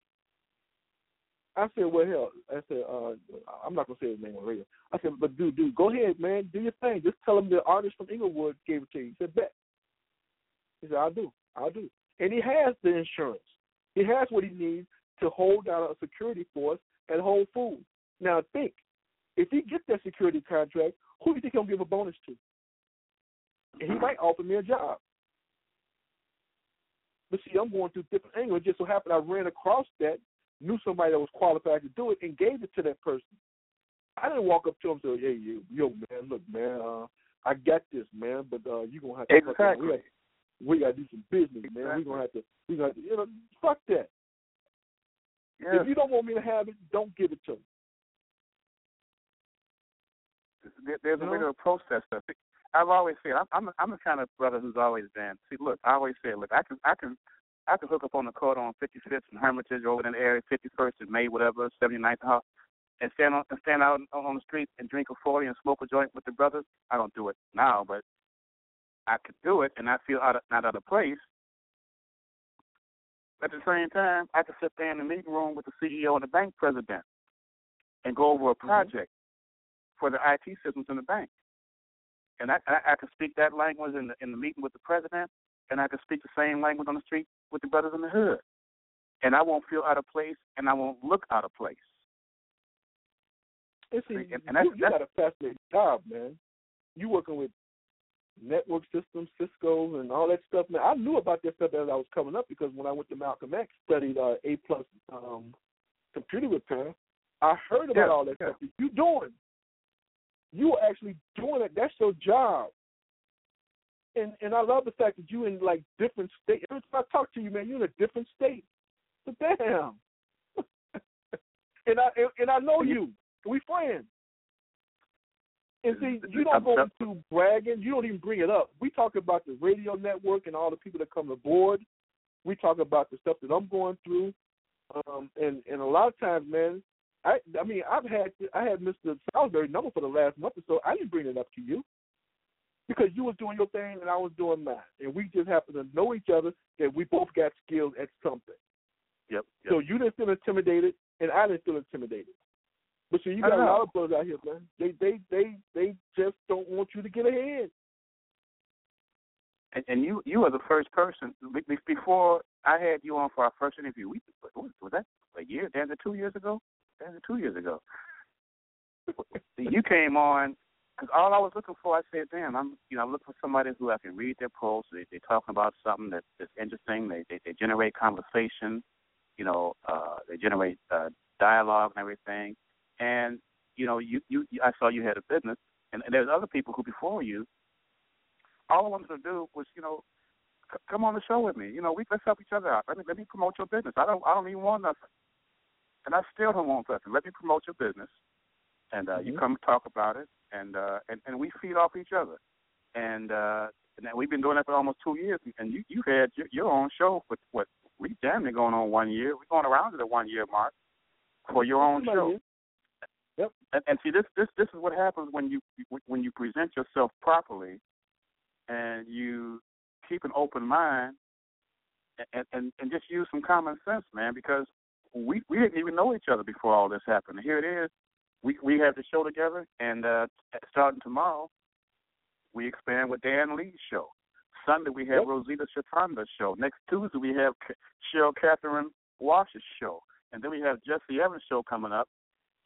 I said, well, hell, I said, uh, I'm not gonna say his name on radio. I said, but dude, dude, go ahead, man, do your thing. Just tell him the artist from Englewood gave it to you. He said, bet. He said, I'll do, I'll do. And he has the insurance. He has what he needs to hold down a security force at Whole Foods. Now think, if he gets that security contract, who do you think he'll give a bonus to? And he might offer me a job. But see, I'm going through different angles. It just so happened I ran across that, knew somebody that was qualified to do it, and gave it to that person. I didn't walk up to him and say, "Hey, you, yo, man, look, man, uh, I got this, man, but uh, you gonna have to Exactly. we, got, we gotta do some business, man. We Exactly. gonna have to, we gonna, have to, you know, fuck that. Yeah. If you don't want me to have it, don't give it to me. There, there's a No. way to approach that stuff. I've always said I'm I'm, I'm the kind of brother who's always been. See, look, I always say, look, I can I can I can hook up on the court on 55th and Hermitage over in the area, 51st and May, whatever, 79th House, and stand on and stand out on the street and drink a 40 and smoke a joint with the brothers. I don't do it now, but I could do it, and I feel out of, not out of place. At the same time, I could sit there in the meeting room with the CEO and the bank president and go over a mm-hmm. project for the IT systems in the bank. And I, I, I could speak that language in the in the meeting with the president, and I could speak the same language on the street with the brothers in the hood. and I won't feel out of place, and I won't look out of place. And see, And- and that's- you, you got a fascinating job, man. You working with network systems, Cisco, and all that stuff. Man, I knew about that stuff as I was coming up because when I went to Malcolm X, studied uh, A plus um, computer repair. I heard about Yeah, all that yeah. stuff that you doing. You are actually doing it. That's your job. And and I love the fact that you in like different states. Every time I talk to you, man, you're in a different state. But damn. and I and, and I know you. We friends. And see, you don't go into bragging. You don't even bring it up. We talk about the radio network and all the people that come aboard. We talk about the stuff that I'm going through. Um, and and a lot of times, man, I I mean, I've had I had Mr. Salisbury number for the last month or so. I didn't bring it up to you because you was doing your thing and I was doing mine, and we just happen to know each other that we both got skills at something. Yep. yep. So you didn't feel intimidated, and I didn't feel intimidated. But see, you got a lot of brothers out here, man. They they they they just don't want you to get ahead. and, and you you are the first person be- be- before I had you on for our first interview. We was, was that a year? Damn, two years ago. It, two years ago. you came on because all I was looking for, I said, damn, I'm you know I'm looking for somebody who I can read their posts. They they talking about something that, that's interesting. They, they they generate conversation. You know, uh, they generate uh, dialogue and everything. And you know, you you I saw you had a business, and, and there's other people who before you all I wanted to do was, you know, come on the show with me. You know, we let's help each other out. Let me let me promote your business. I don't I don't even want nothing, and I still don't want nothing. Let me promote your business, and uh, you Mhm. come talk about it, and uh, and and we feed off each other, and uh, and we've been doing that for almost two years. And you you had your, your own show for what we damn near going on one year. We're going around to the one year mark for your own Somebody show. is. Yep. And, and see, this this this is what happens when you when you present yourself properly, and you keep an open mind, and and, and just use some common sense, man. Because we we didn't even know each other before all this happened. Here it is. We we have the show together, and uh starting tomorrow, we expand with Dan Lee's show. Sunday we have Yep. Rosita Chatanda's show. Next Tuesday we have Cheryl Catherine Wash's show, and then we have Jesse Evans' show coming up,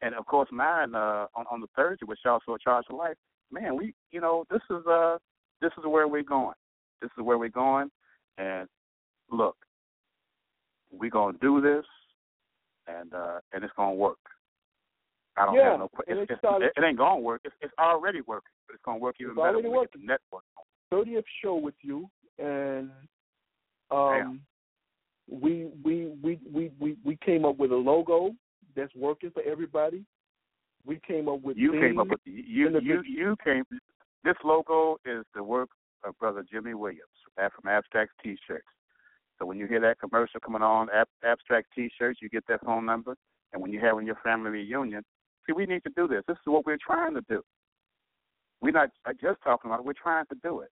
and of course mine uh, on on the Thursday with also a Charge for Life. Man, we you know this is uh this is where we're going. This is where we're going, and look, we're gonna do this, and uh and it's gonna work. I don't Yeah, have no. It's, it it's, started- it ain't gonna work. It's, it's already working, but it's gonna work even It's better when working. the network. thirtieth show with you, and um, we, we we we we we came up with a logo that's working for everybody. We came up with You came up with you the you you came. This logo is the work of brother Jimmy Williams from Abstract T-shirts. So when you hear that commercial coming on, Ab- Abstract T-shirts, you get that phone number, and when you're having your family reunion, see, we need to do this. This is what we're trying to do. We're not uh, just talking about it. We're trying to do it.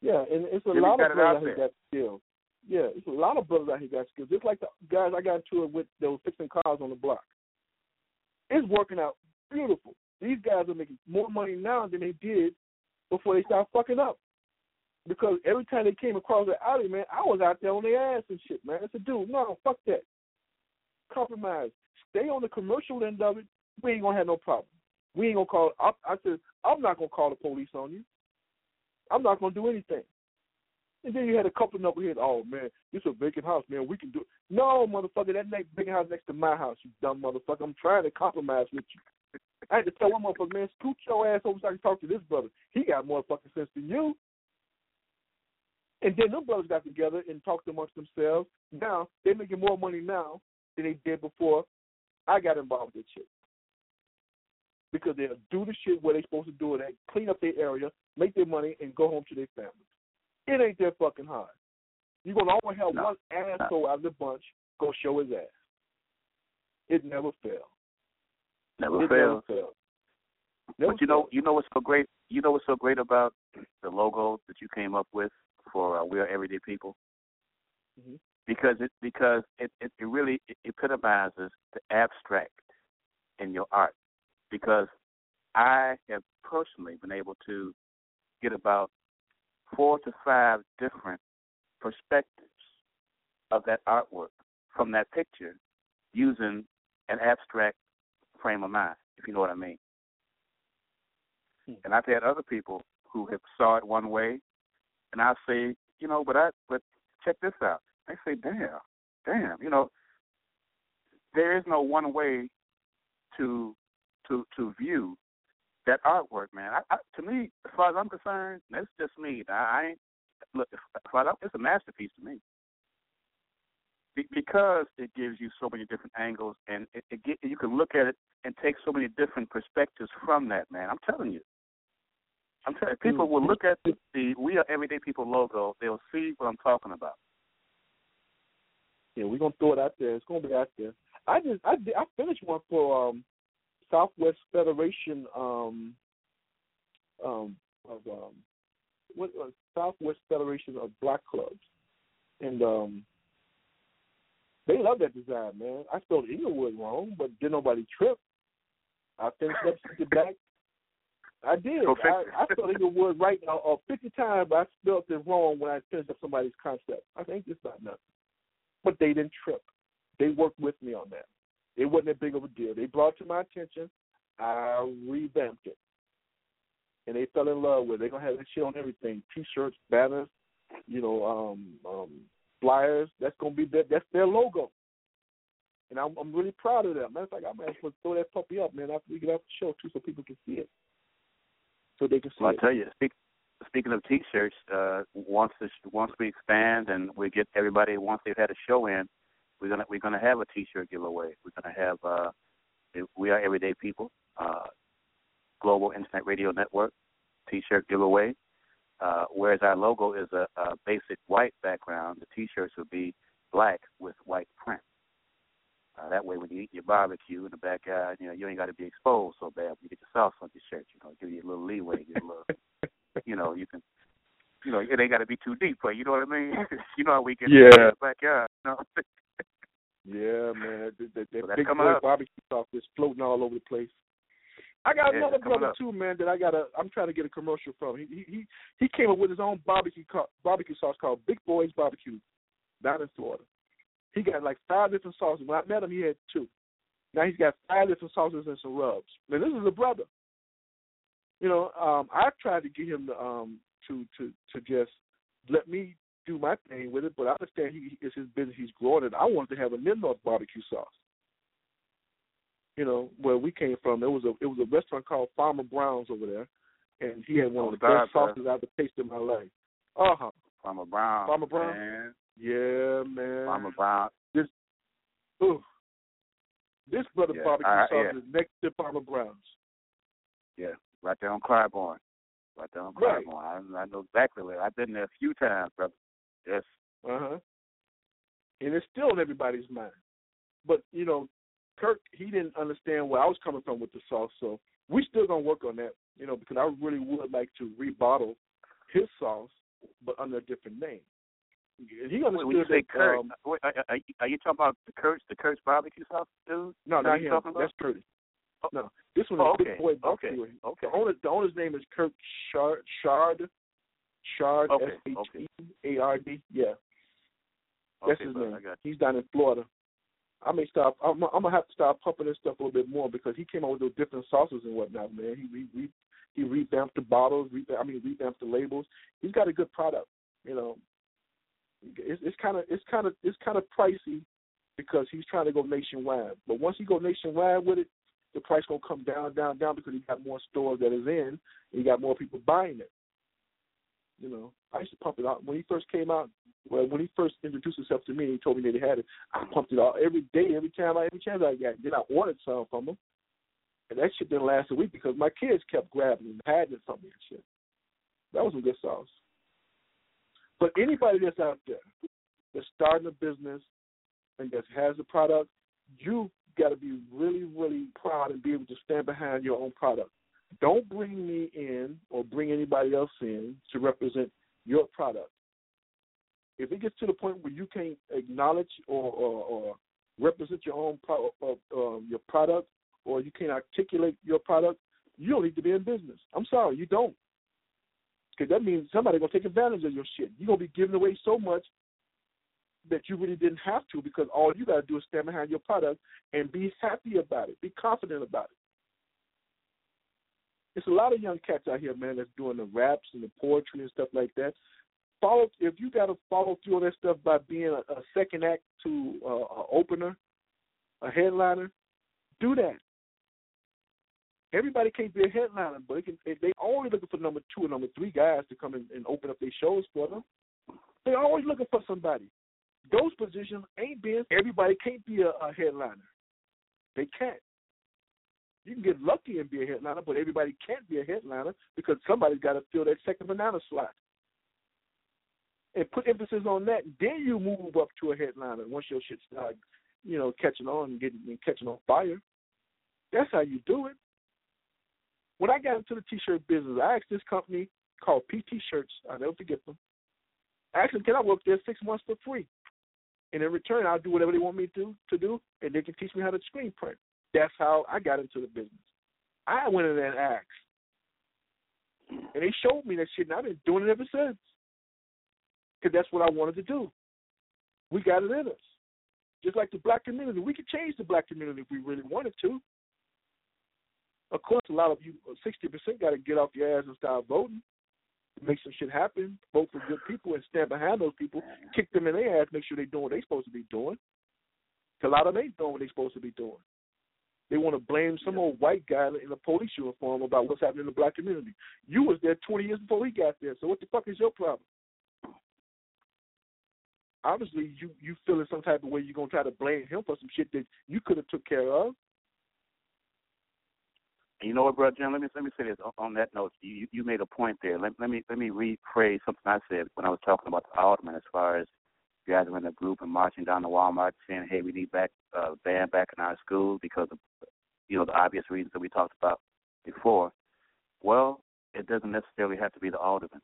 Yeah, and it's a Jimmy lot of out brothers out here there. got skills. Yeah, it's a lot of brothers out here got skills. Just like the guys I got into it with, were fixing cars on the block. It's working out beautiful. These guys are making more money now than they did before they started fucking up. Because every time they came across the alley, man, I was out there on their ass and shit, man. I said, dude, no, fuck that. Compromise. Stay on the commercial end of it. We ain't gonna have no problem. We ain't gonna call. I, I said, I'm not gonna call the police on you. I'm not gonna do anything. And then you had a couple of knuckleheads. Oh man, this is a vacant house, man. We can do it. No, motherfucker, that next vacant house next to my house. You dumb motherfucker. I'm trying to compromise with you. I had to tell one motherfucker, man, scoot your ass over so I can talk to this brother. He got more fucking sense than you. And then them brothers got together and talked amongst themselves. Now they're making more money now than they did before I got involved with shit. Because they'll do the shit where they're supposed to do it at, clean up their area, make their money, and go home to their families. It ain't that fucking hard. You're gonna always have No. one asshole out of the bunch go show his ass. It never fails. Never it fails. never fails. Never But you know, you know what's so great. You know what's so great about the logo that you came up with for uh, We Are Everyday People, Mhm. because it because it it, it really epitomizes the abstract in your art. Because I have personally been able to get about four to five different perspectives of that artwork from that picture using an abstract frame of mind, if you know what I mean. Hmm. And I've had other people who have saw it one way, and I say, you know, but I but check this out. They say, damn, damn, you know, there is no one way to to to view that artwork, man. I, I, to me, as far as I'm concerned, that's just me. I, I ain't look. As far as I'm, it's a masterpiece to me Be, because it gives you so many different angles, and it, it get, you can look at it and take so many different perspectives from that, man. I'm telling you. I'm telling you, people will look at the, "We Are Everyday People" logo. They'll see what I'm talking about. Yeah, we're gonna throw it out there. It's gonna be out there. I just I I finished one for um Southwest Federation um um of um what uh, Southwest Federation of Black Clubs, and um they love that design, man. I spelled Englewood wrong, but didn't nobody trip. I finished up the back. I did. I, I spelled Englewood right now uh, 50 times, but I spelled it wrong when I finished up somebody's concept. I think it's not nothing. But they didn't trip. They worked with me on that. It wasn't that big of a deal. They brought it to my attention. I revamped it. And they fell in love with it. They're gonna have that shit on everything. T shirts, banners, you know, um, um, flyers. That's gonna be their that's their logo. And I'm I'm really proud of that. Matter of fact, I might as well throw that puppy up, man, after we get off the show too so people can see it. So they can see well. I tell you, speak, speaking of t-shirts, uh, once this, once we expand and we get everybody once they've had a show in, we're gonna we're gonna have a T-shirt giveaway. We're gonna have uh, we are everyday people, uh, global internet radio network T-shirt giveaway. Uh, whereas our logo is a, a basic white background, the T-shirts will be black with white print. Uh, that way, when you eat your barbecue in the backyard, you know you ain't got to be exposed so bad. When you get the sauce on your shirt, you know, give you a little leeway, give a little, you know, you can, you know, it ain't got to be too deep for you. You know what I mean? you know how we get yeah. in the backyard. You know? Yeah, man, that, that, that so big boy up. barbecue sauce is floating all over the place. I got yeah, another brother up. too, man, that I got to I'm trying to get a commercial from. He he he came up with his own barbecue barbecue sauce called Big Boys Barbecue down in Florida. He got like five different sauces. When I met him, he had two. Now he's got five different sauces and some rubs. Now this is a brother. You know, um, I tried to get him to um to to to just let me do my thing with it, but I understand he it's his business. He's growing it. I wanted to have a North barbecue sauce. You know where we came from. It was a it was a restaurant called Farmer Brown's over there, and he had one of the best sauces I've ever tasted in my life. Uh huh. Farmer Brown. Farmer Brown. Man. Yeah, man. Farmer Brown. This, ooh, this brother yeah, barbecue I, sauce yeah. is next to Farmer Brown's. Yeah, right there on Clybourn. Right there on Clybourn. Right. I, I know exactly where. I've been there a few times, brother. Yes. Uh huh. And it's still in everybody's mind. But you know, Kirk he didn't understand where I was coming from with the sauce, so we still gonna work on that. You know, because I really would like to rebottle his sauce, but under a different name. He understood when you say that, Kurt, um, wait, are, are, you, are you talking about the Kurt's the Kurt's barbecue sauce, dude? No, not him. That's Curtis. Oh. No, this one is oh, okay. Big Boy Barbecue. Okay. okay. The owner, the owner's name is Kirk Shard. Shard. Shard. Okay. Okay. E A R D. Yeah. That's okay, his name. He's down in Florida. I may start. I'm, I'm gonna have to start pumping this stuff a little bit more because he came out with those different sauces and whatnot. Man, he re, re, he revamped the bottles. Re, I mean, revamped the labels. He's got a good product. You know, it's, kind of it's kind of it's kind of pricey because he's trying to go nationwide. But once he go nationwide with it, the price gonna come down, down, down because he got more stores that is in. And he got more people buying it. You know, I used to pump it out when he first came out. Well, when he first introduced himself to me, he told me that he had it. I pumped it out every day, every time, I, every chance I got. Then I ordered some from him, and that shit didn't last a week because my kids kept grabbing and hiding it from me and shit. That was some good sauce. But anybody that's out there that's starting a business and that has a product, you got to be really, really proud and be able to stand behind your own product. Don't bring me in or bring anybody else in to represent your product. If it gets to the point where you can't acknowledge or, or, or represent your own pro- uh, uh, your product, or you can't articulate your product, you don't need to be in business. I'm sorry, you don't. Because that means somebody gonna take advantage of your shit. You're gonna be giving away so much that you really didn't have to because all you got to do is stand behind your product and be happy about it, be confident about it. There's a lot of young cats out here, man, that's doing the raps and the poetry and stuff like that. Follow if you got to follow through on that stuff by being a, a second act to uh, a opener, a headliner. Do that. Everybody can't be a headliner, but can. They always looking for number two or number three guys to come in and open up their shows for them. They're always looking for somebody. Those positions ain't being. Everybody can't be a, a headliner. They can't. You can get lucky and be a headliner, but everybody can't be a headliner because somebody's got to fill that second banana slot. And put emphasis on that. Then you move up to a headliner once your shit starts, you know, catching on and getting and catching on fire. That's how you do it. When I got into the t-shirt business, I asked this company called PT Shirts. I'll never forget them. I asked them, can I work there six months for free? And in return, I'll do whatever they want me to to do, and they can teach me how to screen print. That's how I got into the business. I went in there and asked. And they showed me that shit, and I've been doing it ever since. Because that's what I wanted to do. We got it in us. Just like the black community. We could change the black community if we really wanted to. Of course, a lot of you, 60% got to get off your ass and start voting. Make some shit happen. Vote for good people and stand behind those people. Kick them in their ass. Make sure they're doing what they're supposed to be doing. Cause A lot of them ain't doing what they're supposed to be doing. They want to blame some old white guy in a police uniform about what's happening in the black community. You was there 20 years before he got there, so what the fuck is your problem? Obviously, you you feeling some type of way. You're gonna try to blame him for some shit that you could have took care of. You know what, brother Jim? Let me let me say this on that note. You you made a point there. Let, let me let me rephrase something I said when I was talking about the alderman as far as gathering a group and marching down to Walmart saying, "Hey, we need back uh, band back in our schools because of you know the obvious reasons that we talked about before." Well, it doesn't necessarily have to be the alderman.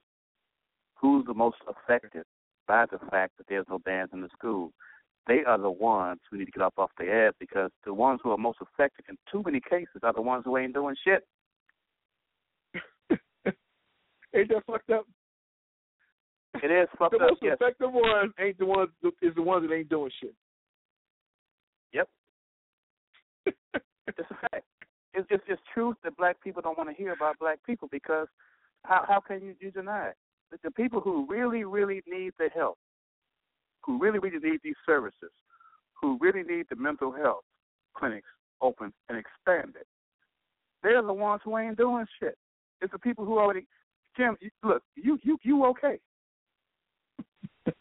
Who's the most affected by the fact that there's no bands in the school? They are the ones who need to get up off their ass because the ones who are most affected in too many cases are the ones who ain't doing shit. ain't that fucked up? It is fucked the up. The most yes. effective ones ain't the ones is the ones that ain't doing shit. Yep. it's a fact. It's just it's truth that black people don't want to hear about black people because how how can you, you deny it? The, the people who really really need the help, who really really need these services, who really need the mental health clinics open and expanded, they're the ones who ain't doing shit. It's the people who already Jim, look, you you you okay?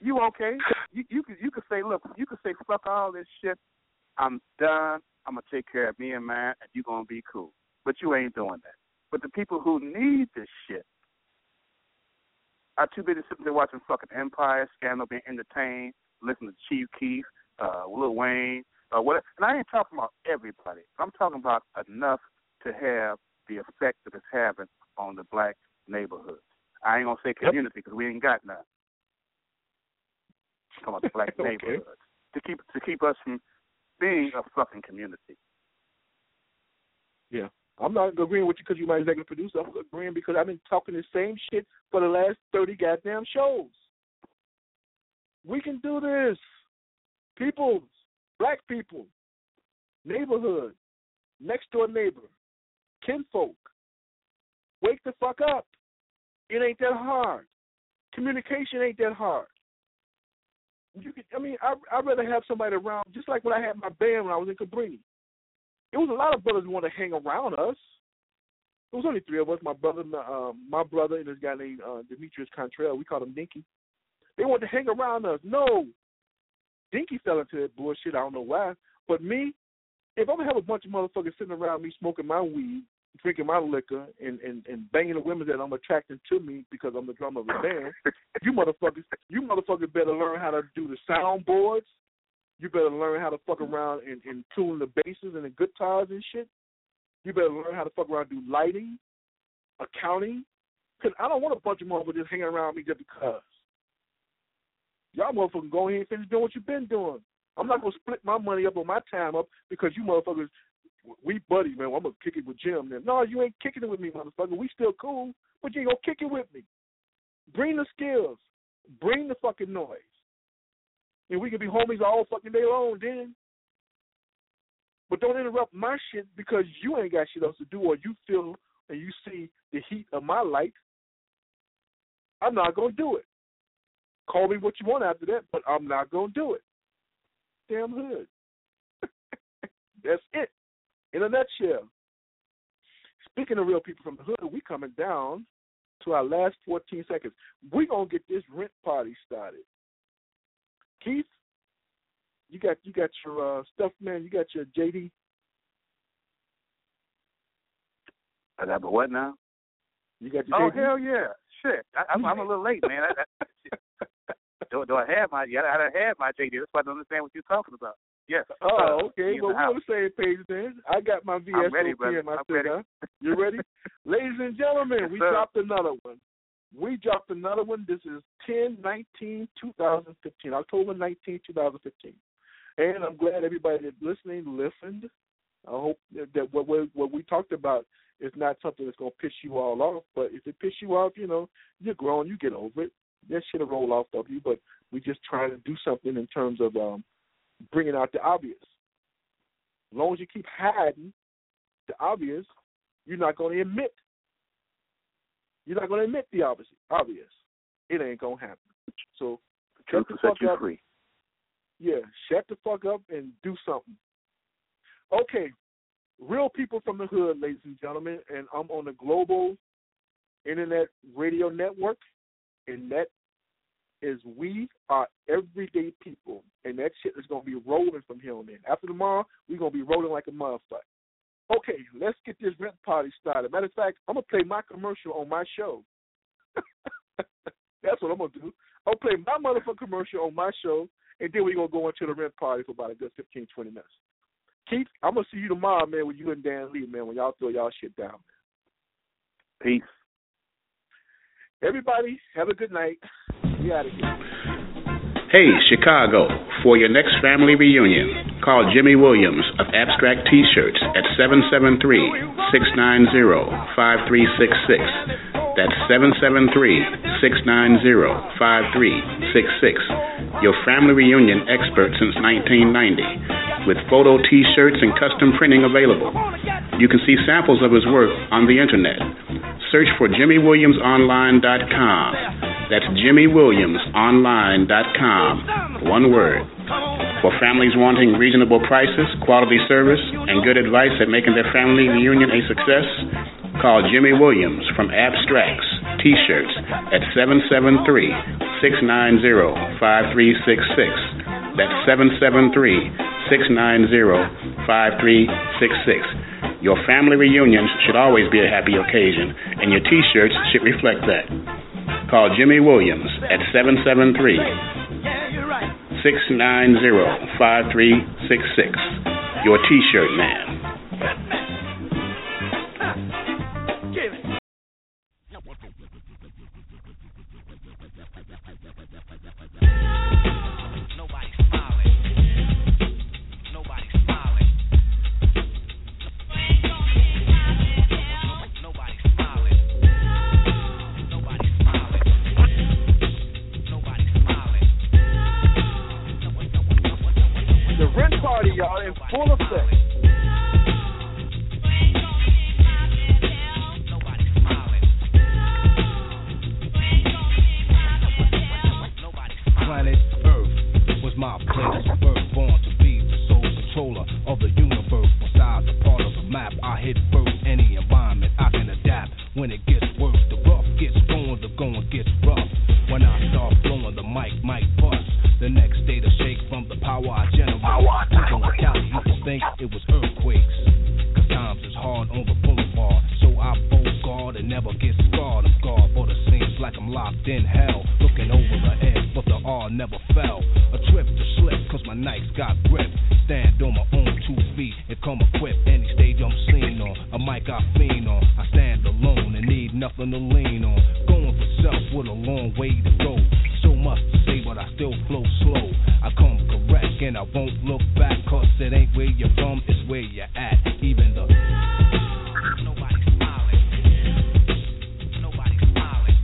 you okay? You you could you could say, look, you could say, fuck all this shit. I'm done. I'm gonna take care of me and mine, and you're gonna be cool. But you ain't doing that. But the people who need this shit are too busy sitting there watching fucking Empire, Scandal, being entertained, listening to Chief Keef, uh, Lil Wayne, uh, what? And I ain't talking about everybody. I'm talking about enough to have the effect that it's having on the black neighborhoods. I ain't gonna say community because we ain't got none. I'm talking about the black Okay. neighborhoods to keep to keep us from being a fucking community. Yeah. I'm not agreeing with you because you're my executive producer. I'm agreeing because I've been talking the same shit for the last 30 goddamn shows. We can do this. People, black people, neighborhood, next door neighbor, kinfolk. Wake the fuck up. It ain't that hard. Communication ain't that hard. You can, I mean, I, I'd rather have somebody around, just like when I had my band when I was in Cabrini. It was a lot of brothers who wanted to hang around us. It was only three of us, my brother, my, um, my brother, and this guy named uh, Demetrius Contrail. We called him Dinky. They wanted to hang around us. No, Dinky fell into that bullshit. I don't know why. But me, if I'm gonna have a bunch of motherfuckers sitting around me smoking my weed, drinking my liquor, and and and banging the women that I'm attracting to me because I'm the drummer of the band, you motherfuckers, you motherfuckers better learn how to do the soundboards. You better learn how to fuck mm-hmm. around and, and tune the basses and the guitars and shit. You better learn how to fuck around and do lighting, accounting. Because I don't want a bunch of motherfuckers just hanging around me just because. Y'all motherfuckers go ahead and finish doing what you've been doing. I'm not gonna split my money up or my time up because you motherfuckers, we buddies, man. Well, I'm gonna kick it with Jim. Then no, you ain't kicking it with me, motherfucker. We still cool, but you ain't gonna kick it with me. Bring the skills, bring the fucking noise. And we can be homies all fucking day long then. But don't interrupt my shit because you ain't got shit else to do or you feel and you see the heat of my light. I'm not gonna do it. Call me what you want after that, but I'm not gonna do it. Damn hood. That's it. In a nutshell. Speaking of real people from the hood, we coming down to our last 14 seconds. We're going to get this rent party started. Keith, you got you got your uh, stuff, man. You got your JD. I got the what now? You got your oh JD? hell yeah! Shit, I, I'm, I'm a little late, man. I, I, do, do I have my? Yeah, I have my JD. That's why I don't understand what you're talking about. Yes. Oh, okay. Well, we're on the same page then. I got my VSOP ready, and my I'm ready. You ready? Ladies and gentlemen, Yes, we sir. dropped another one. We dropped another one. This is 10 19 2015, October 19, 2015. And I'm glad everybody that's listening listened. I hope that what we, what we talked about is not something that's going to piss you all off. But if it piss you off, you know, you're grown, you get over it. That shit will roll off of you. But we just trying to do something in terms of um, bringing out the obvious. As long as you keep hiding the obvious, you're not going to admit. You're not going to admit the obvious. Obvious. It ain't going to happen. So shut the fuck up. free. Yeah, shut the fuck up and do something. Okay, real people from the hood, ladies and gentlemen, and I'm on the global internet radio network, and that is we are everyday people, and that shit is gonna be rolling from here on in. After tomorrow, we're gonna be rolling like a motherfucker. Okay, let's get this rent party started. Matter of fact, I'm gonna play my commercial on my show. That's what I'm gonna do. I'll play my motherfucking commercial on my show, and then we're gonna go into the rent party for about a good 15, 20 minutes. Keith, I'm gonna see you tomorrow, man, with you and Dan Lee, man, when y'all throw y'all shit down. Peace. Everybody, have a good night. We out of here. Hey, Chicago, for your next family reunion, call Jimmy Williams of Abstract T-Shirts at 773-690-5366. That's 773-690-5366. Your family reunion expert since 1990, with photo T-shirts and custom printing available. You can see samples of his work on the internet. Search for JimmyWilliamsOnline.com. That's JimmyWilliamsOnline.com. One word. For families wanting reasonable prices, quality service, and good advice at making their family reunion a success, call Jimmy Williams from Abstracts T-shirts at 773-690-5366. That's 773-690-5366. Your family reunions should always be a happy occasion, and your T-shirts should reflect that. Call Jimmy Williams at 773-690-5366. Your T-shirt man. Rent party, y'all, in full effect. Planet Earth was my place of birth, born to be the sole controller of the universe. Besides a part of the map, I hit first any environment I can adapt. When it gets it was earthquakes. Cause times is hard on the boulevard. So I bow guard and never get scarred. I'm scarred, but it seems like I'm locked in hell. Looking over the edge, but the R never fell. A trip to slip, cause my nights got grip. Stand on my own two feet and come equipped. Any stage I'm seen on, a mic I fiend on. I stand alone and need nothing to lean on. Going for self with a long way to go. So much to say, but I still flow slow. I come and I won't look back, cause it ain't where you're from, it's where you're at. Even the Nobody's smiling. Nobody's smiling.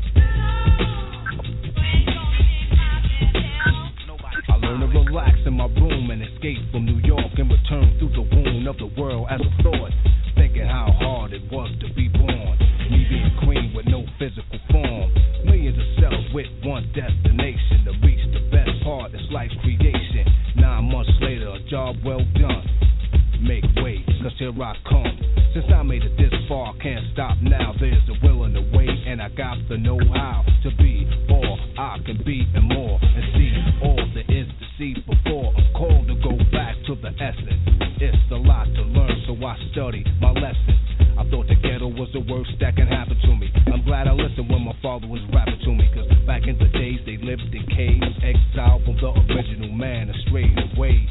I learned the relax in my room and escape from New York and return through the wound of the world as a thought. Thinking how hard it was to be born. Me being queen with no physical form. Millions of cells with one destination well done. Make way, cause here I come. Since I made it this far, can't stop now. There's a will and a way, and I got the know how to be all I can be and more. And see all there is to see before I'm called to go back to the essence. It's a lot to learn, so I study my lessons. I thought the ghetto was the worst that can happen to me. I'm glad I listened when my father was rapping to me, cause back in the days they lived in caves, exiled from the original man and strayed away.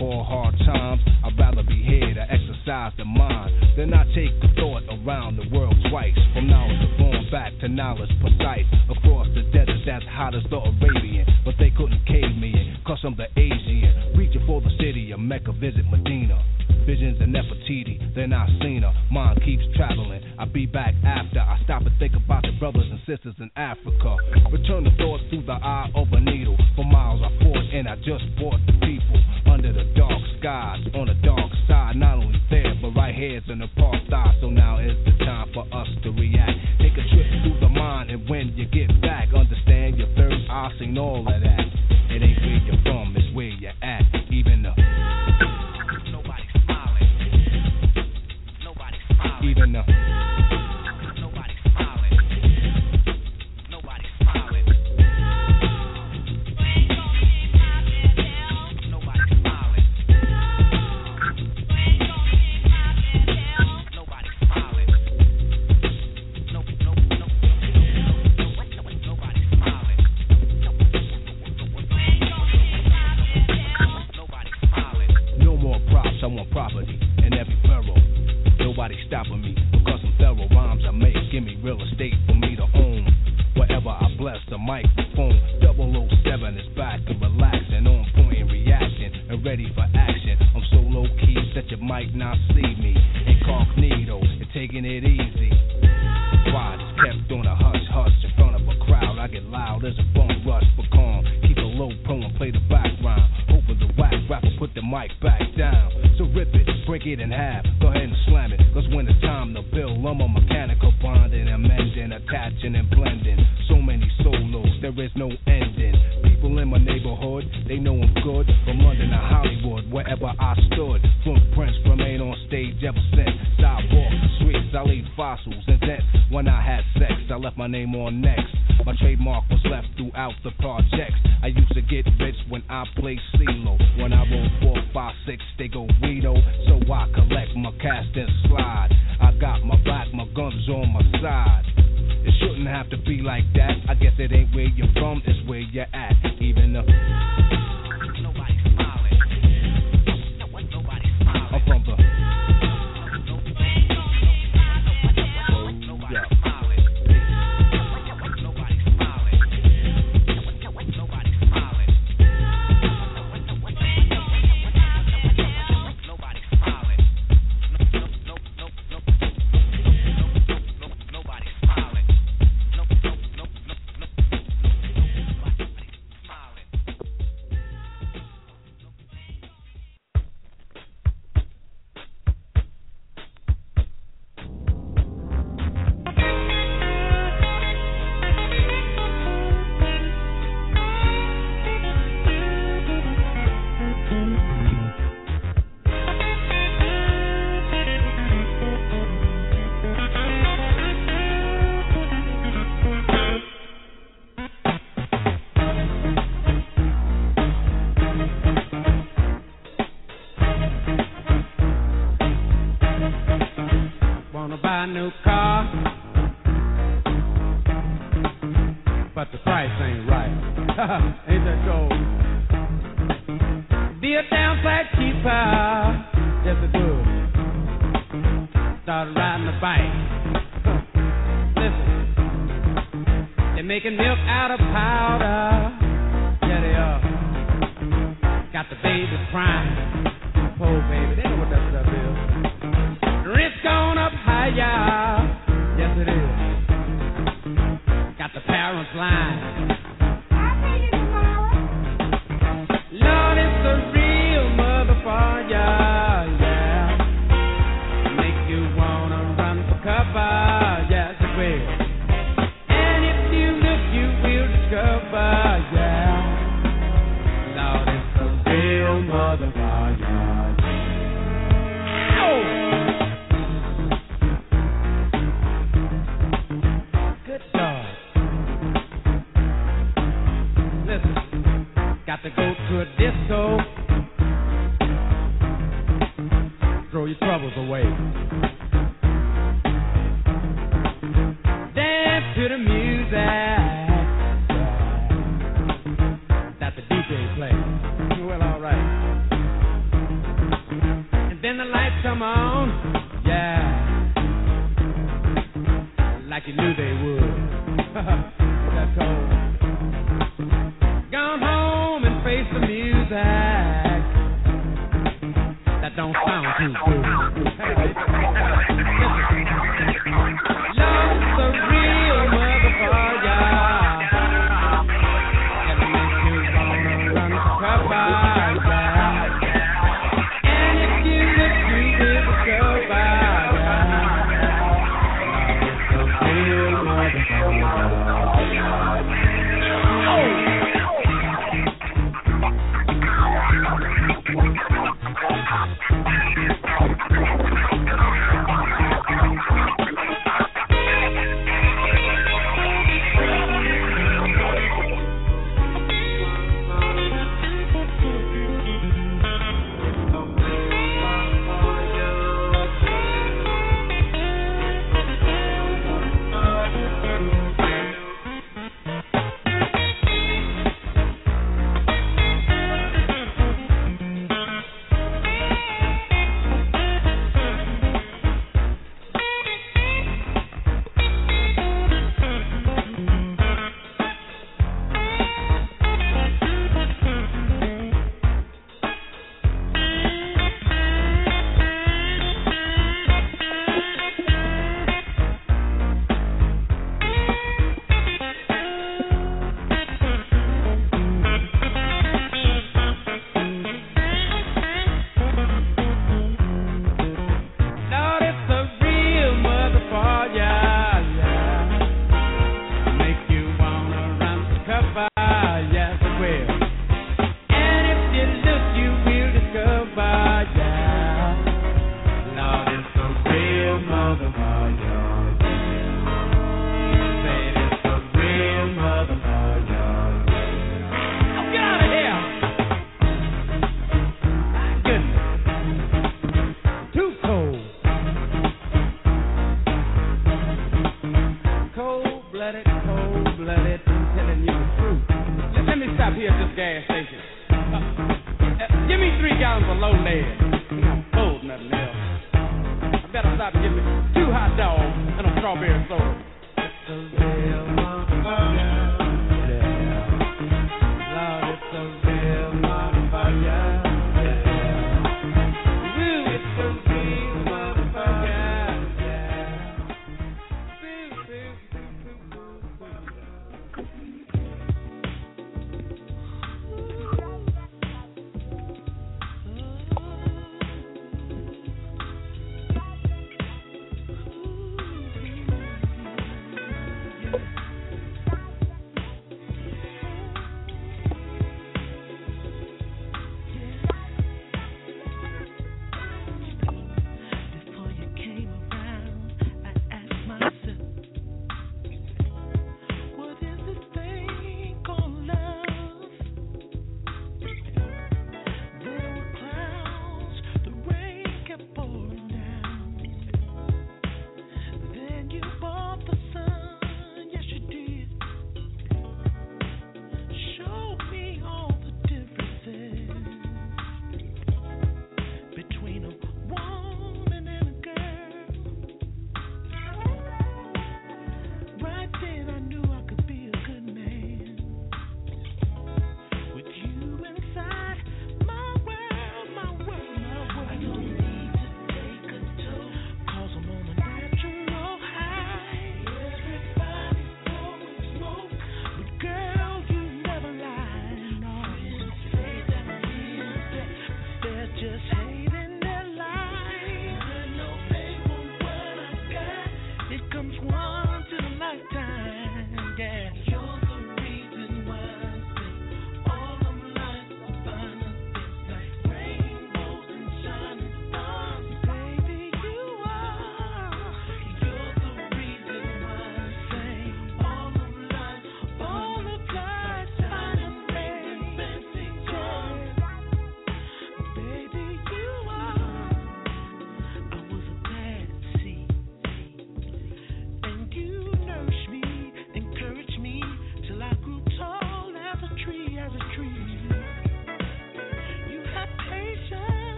Call hard times. I'd rather be here to exercise the mind than I take a thought around the world twice. From knowledge of going back to knowledge precise. Across the desert that's hot as the Arabian. But they couldn't cave me in, cause I'm the Asian. Reaching for the city of Mecca, visit Medina. Visions of Nefertiti, then I seen her. Mind keeps traveling. I be back after I stop and think about the brothers and sisters in Africa. Return the thoughts through the eye of a needle. For miles I fought and I just brought the people here's an apartheid. So now is the time for us to react. Take a trip through the mind, and when you get back, understand your third eye seen all of that. Hollywood, wherever I stood. Footprints remain on stage ever since. Sidewalks streets, I leave fossils and dents. When I had sex, I left my name on next. My trademark was left throughout the projects. I used to get rich when I played CeeLo. When I roll four, five, six, they go Rito. So I collect my cast and slide. I got my back, my guns on my side. It shouldn't have to be like that. I guess it ain't where you're from, it's where you're at.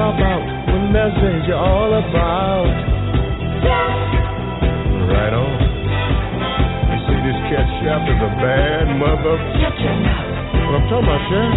That won't cop out when there's danger all about? Right on. You see, this cat Shaft is a bad mother. What I'm talking about, Shaft?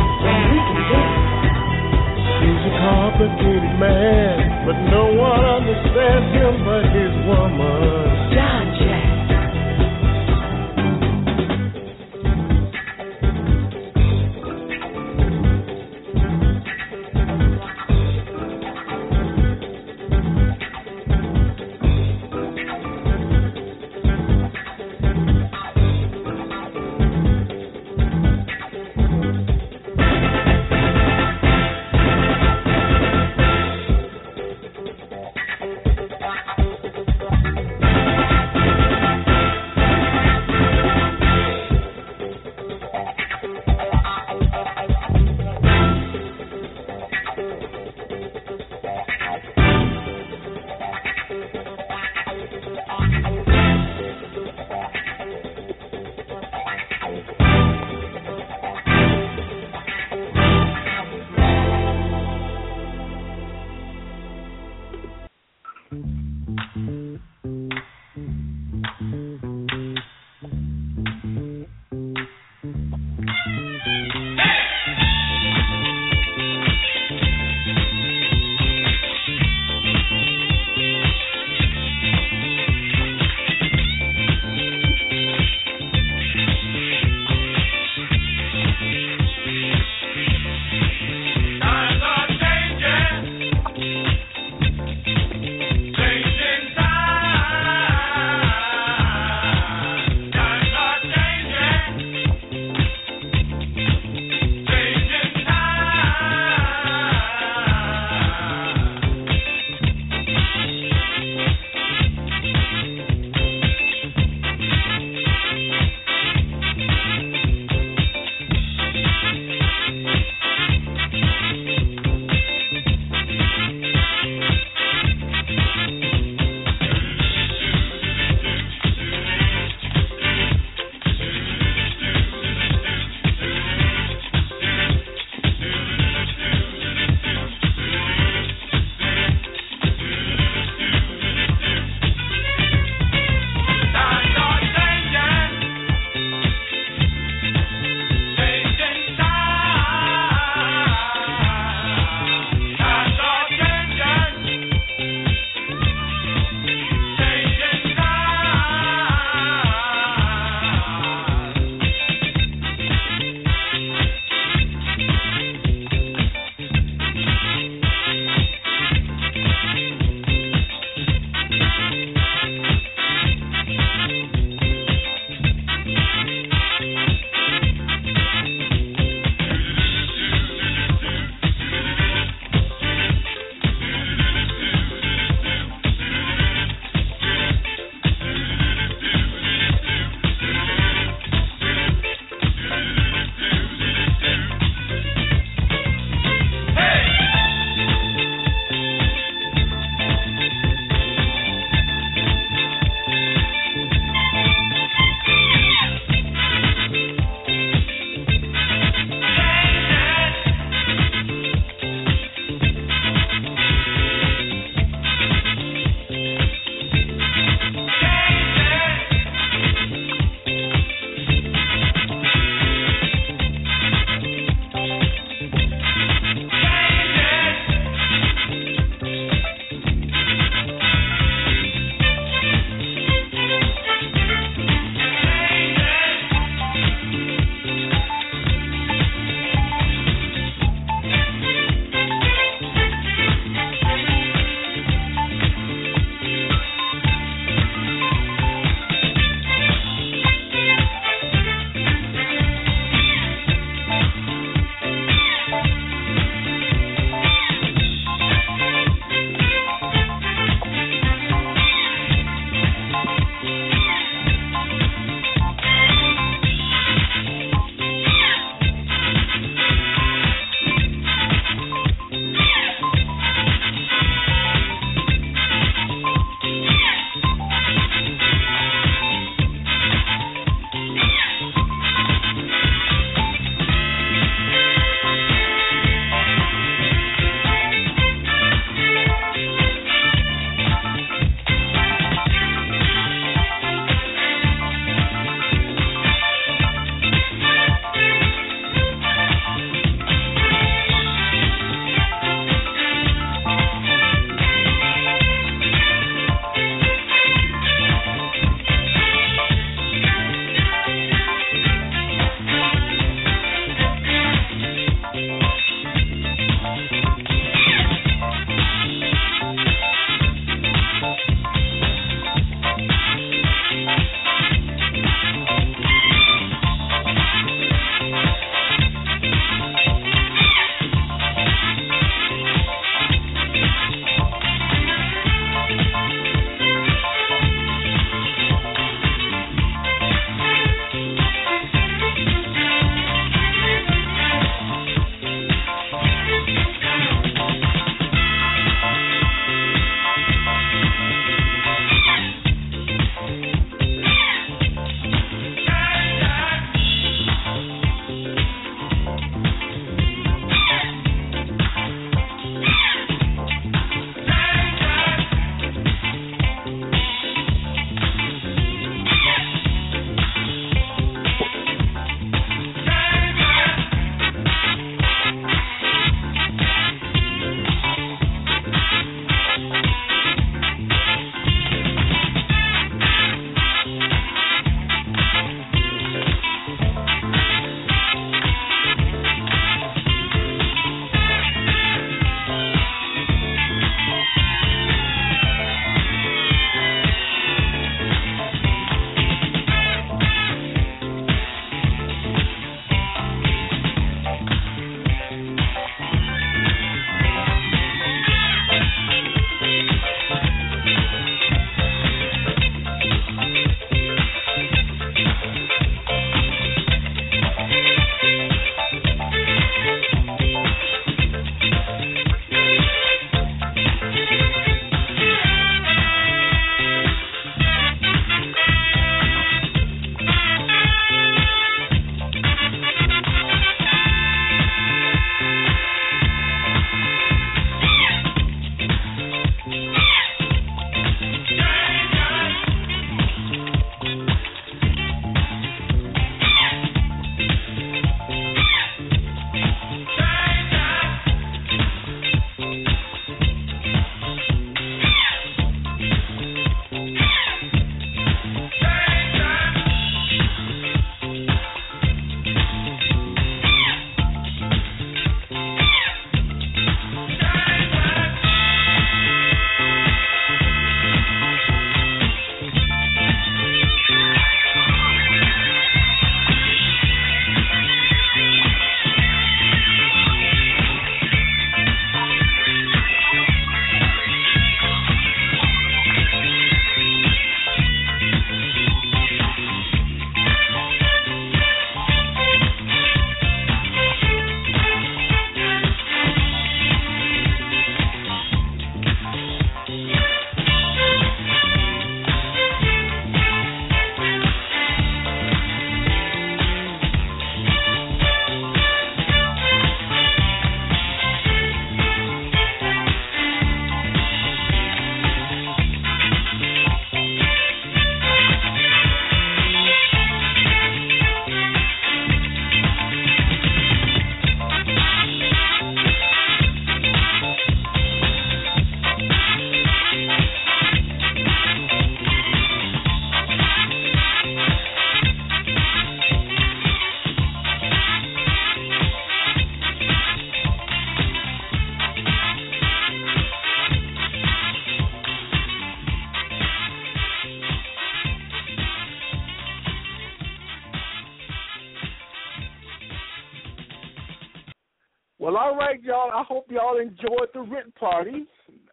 Y'all. I hope y'all enjoyed the rent party.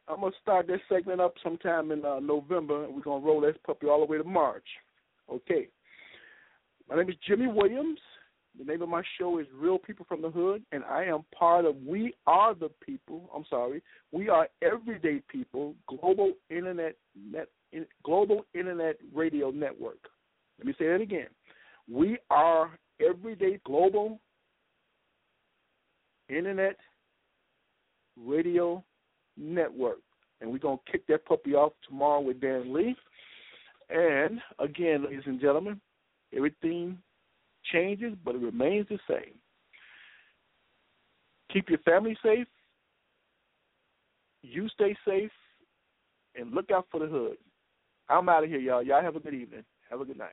I'm gonna start this segment up sometime in uh, November, and we're gonna roll this puppy all the way to March. Okay. My name is Jimmy Williams. The name of my show is Real People from the Hood, and I am part of We Are the People. I'm sorry, We Are Everyday People Global Internet Net Global Internet Radio Network. Let me say that again. We are Everyday Global Internet Radio Network, and we're gonna kick that puppy off tomorrow with Dan Lee. And again, ladies and gentlemen, everything changes, but it remains the same. Keep your family safe. You stay safe, and look out for the hood. I'm out of here, y'all. Y'all have a good evening. Have a good night.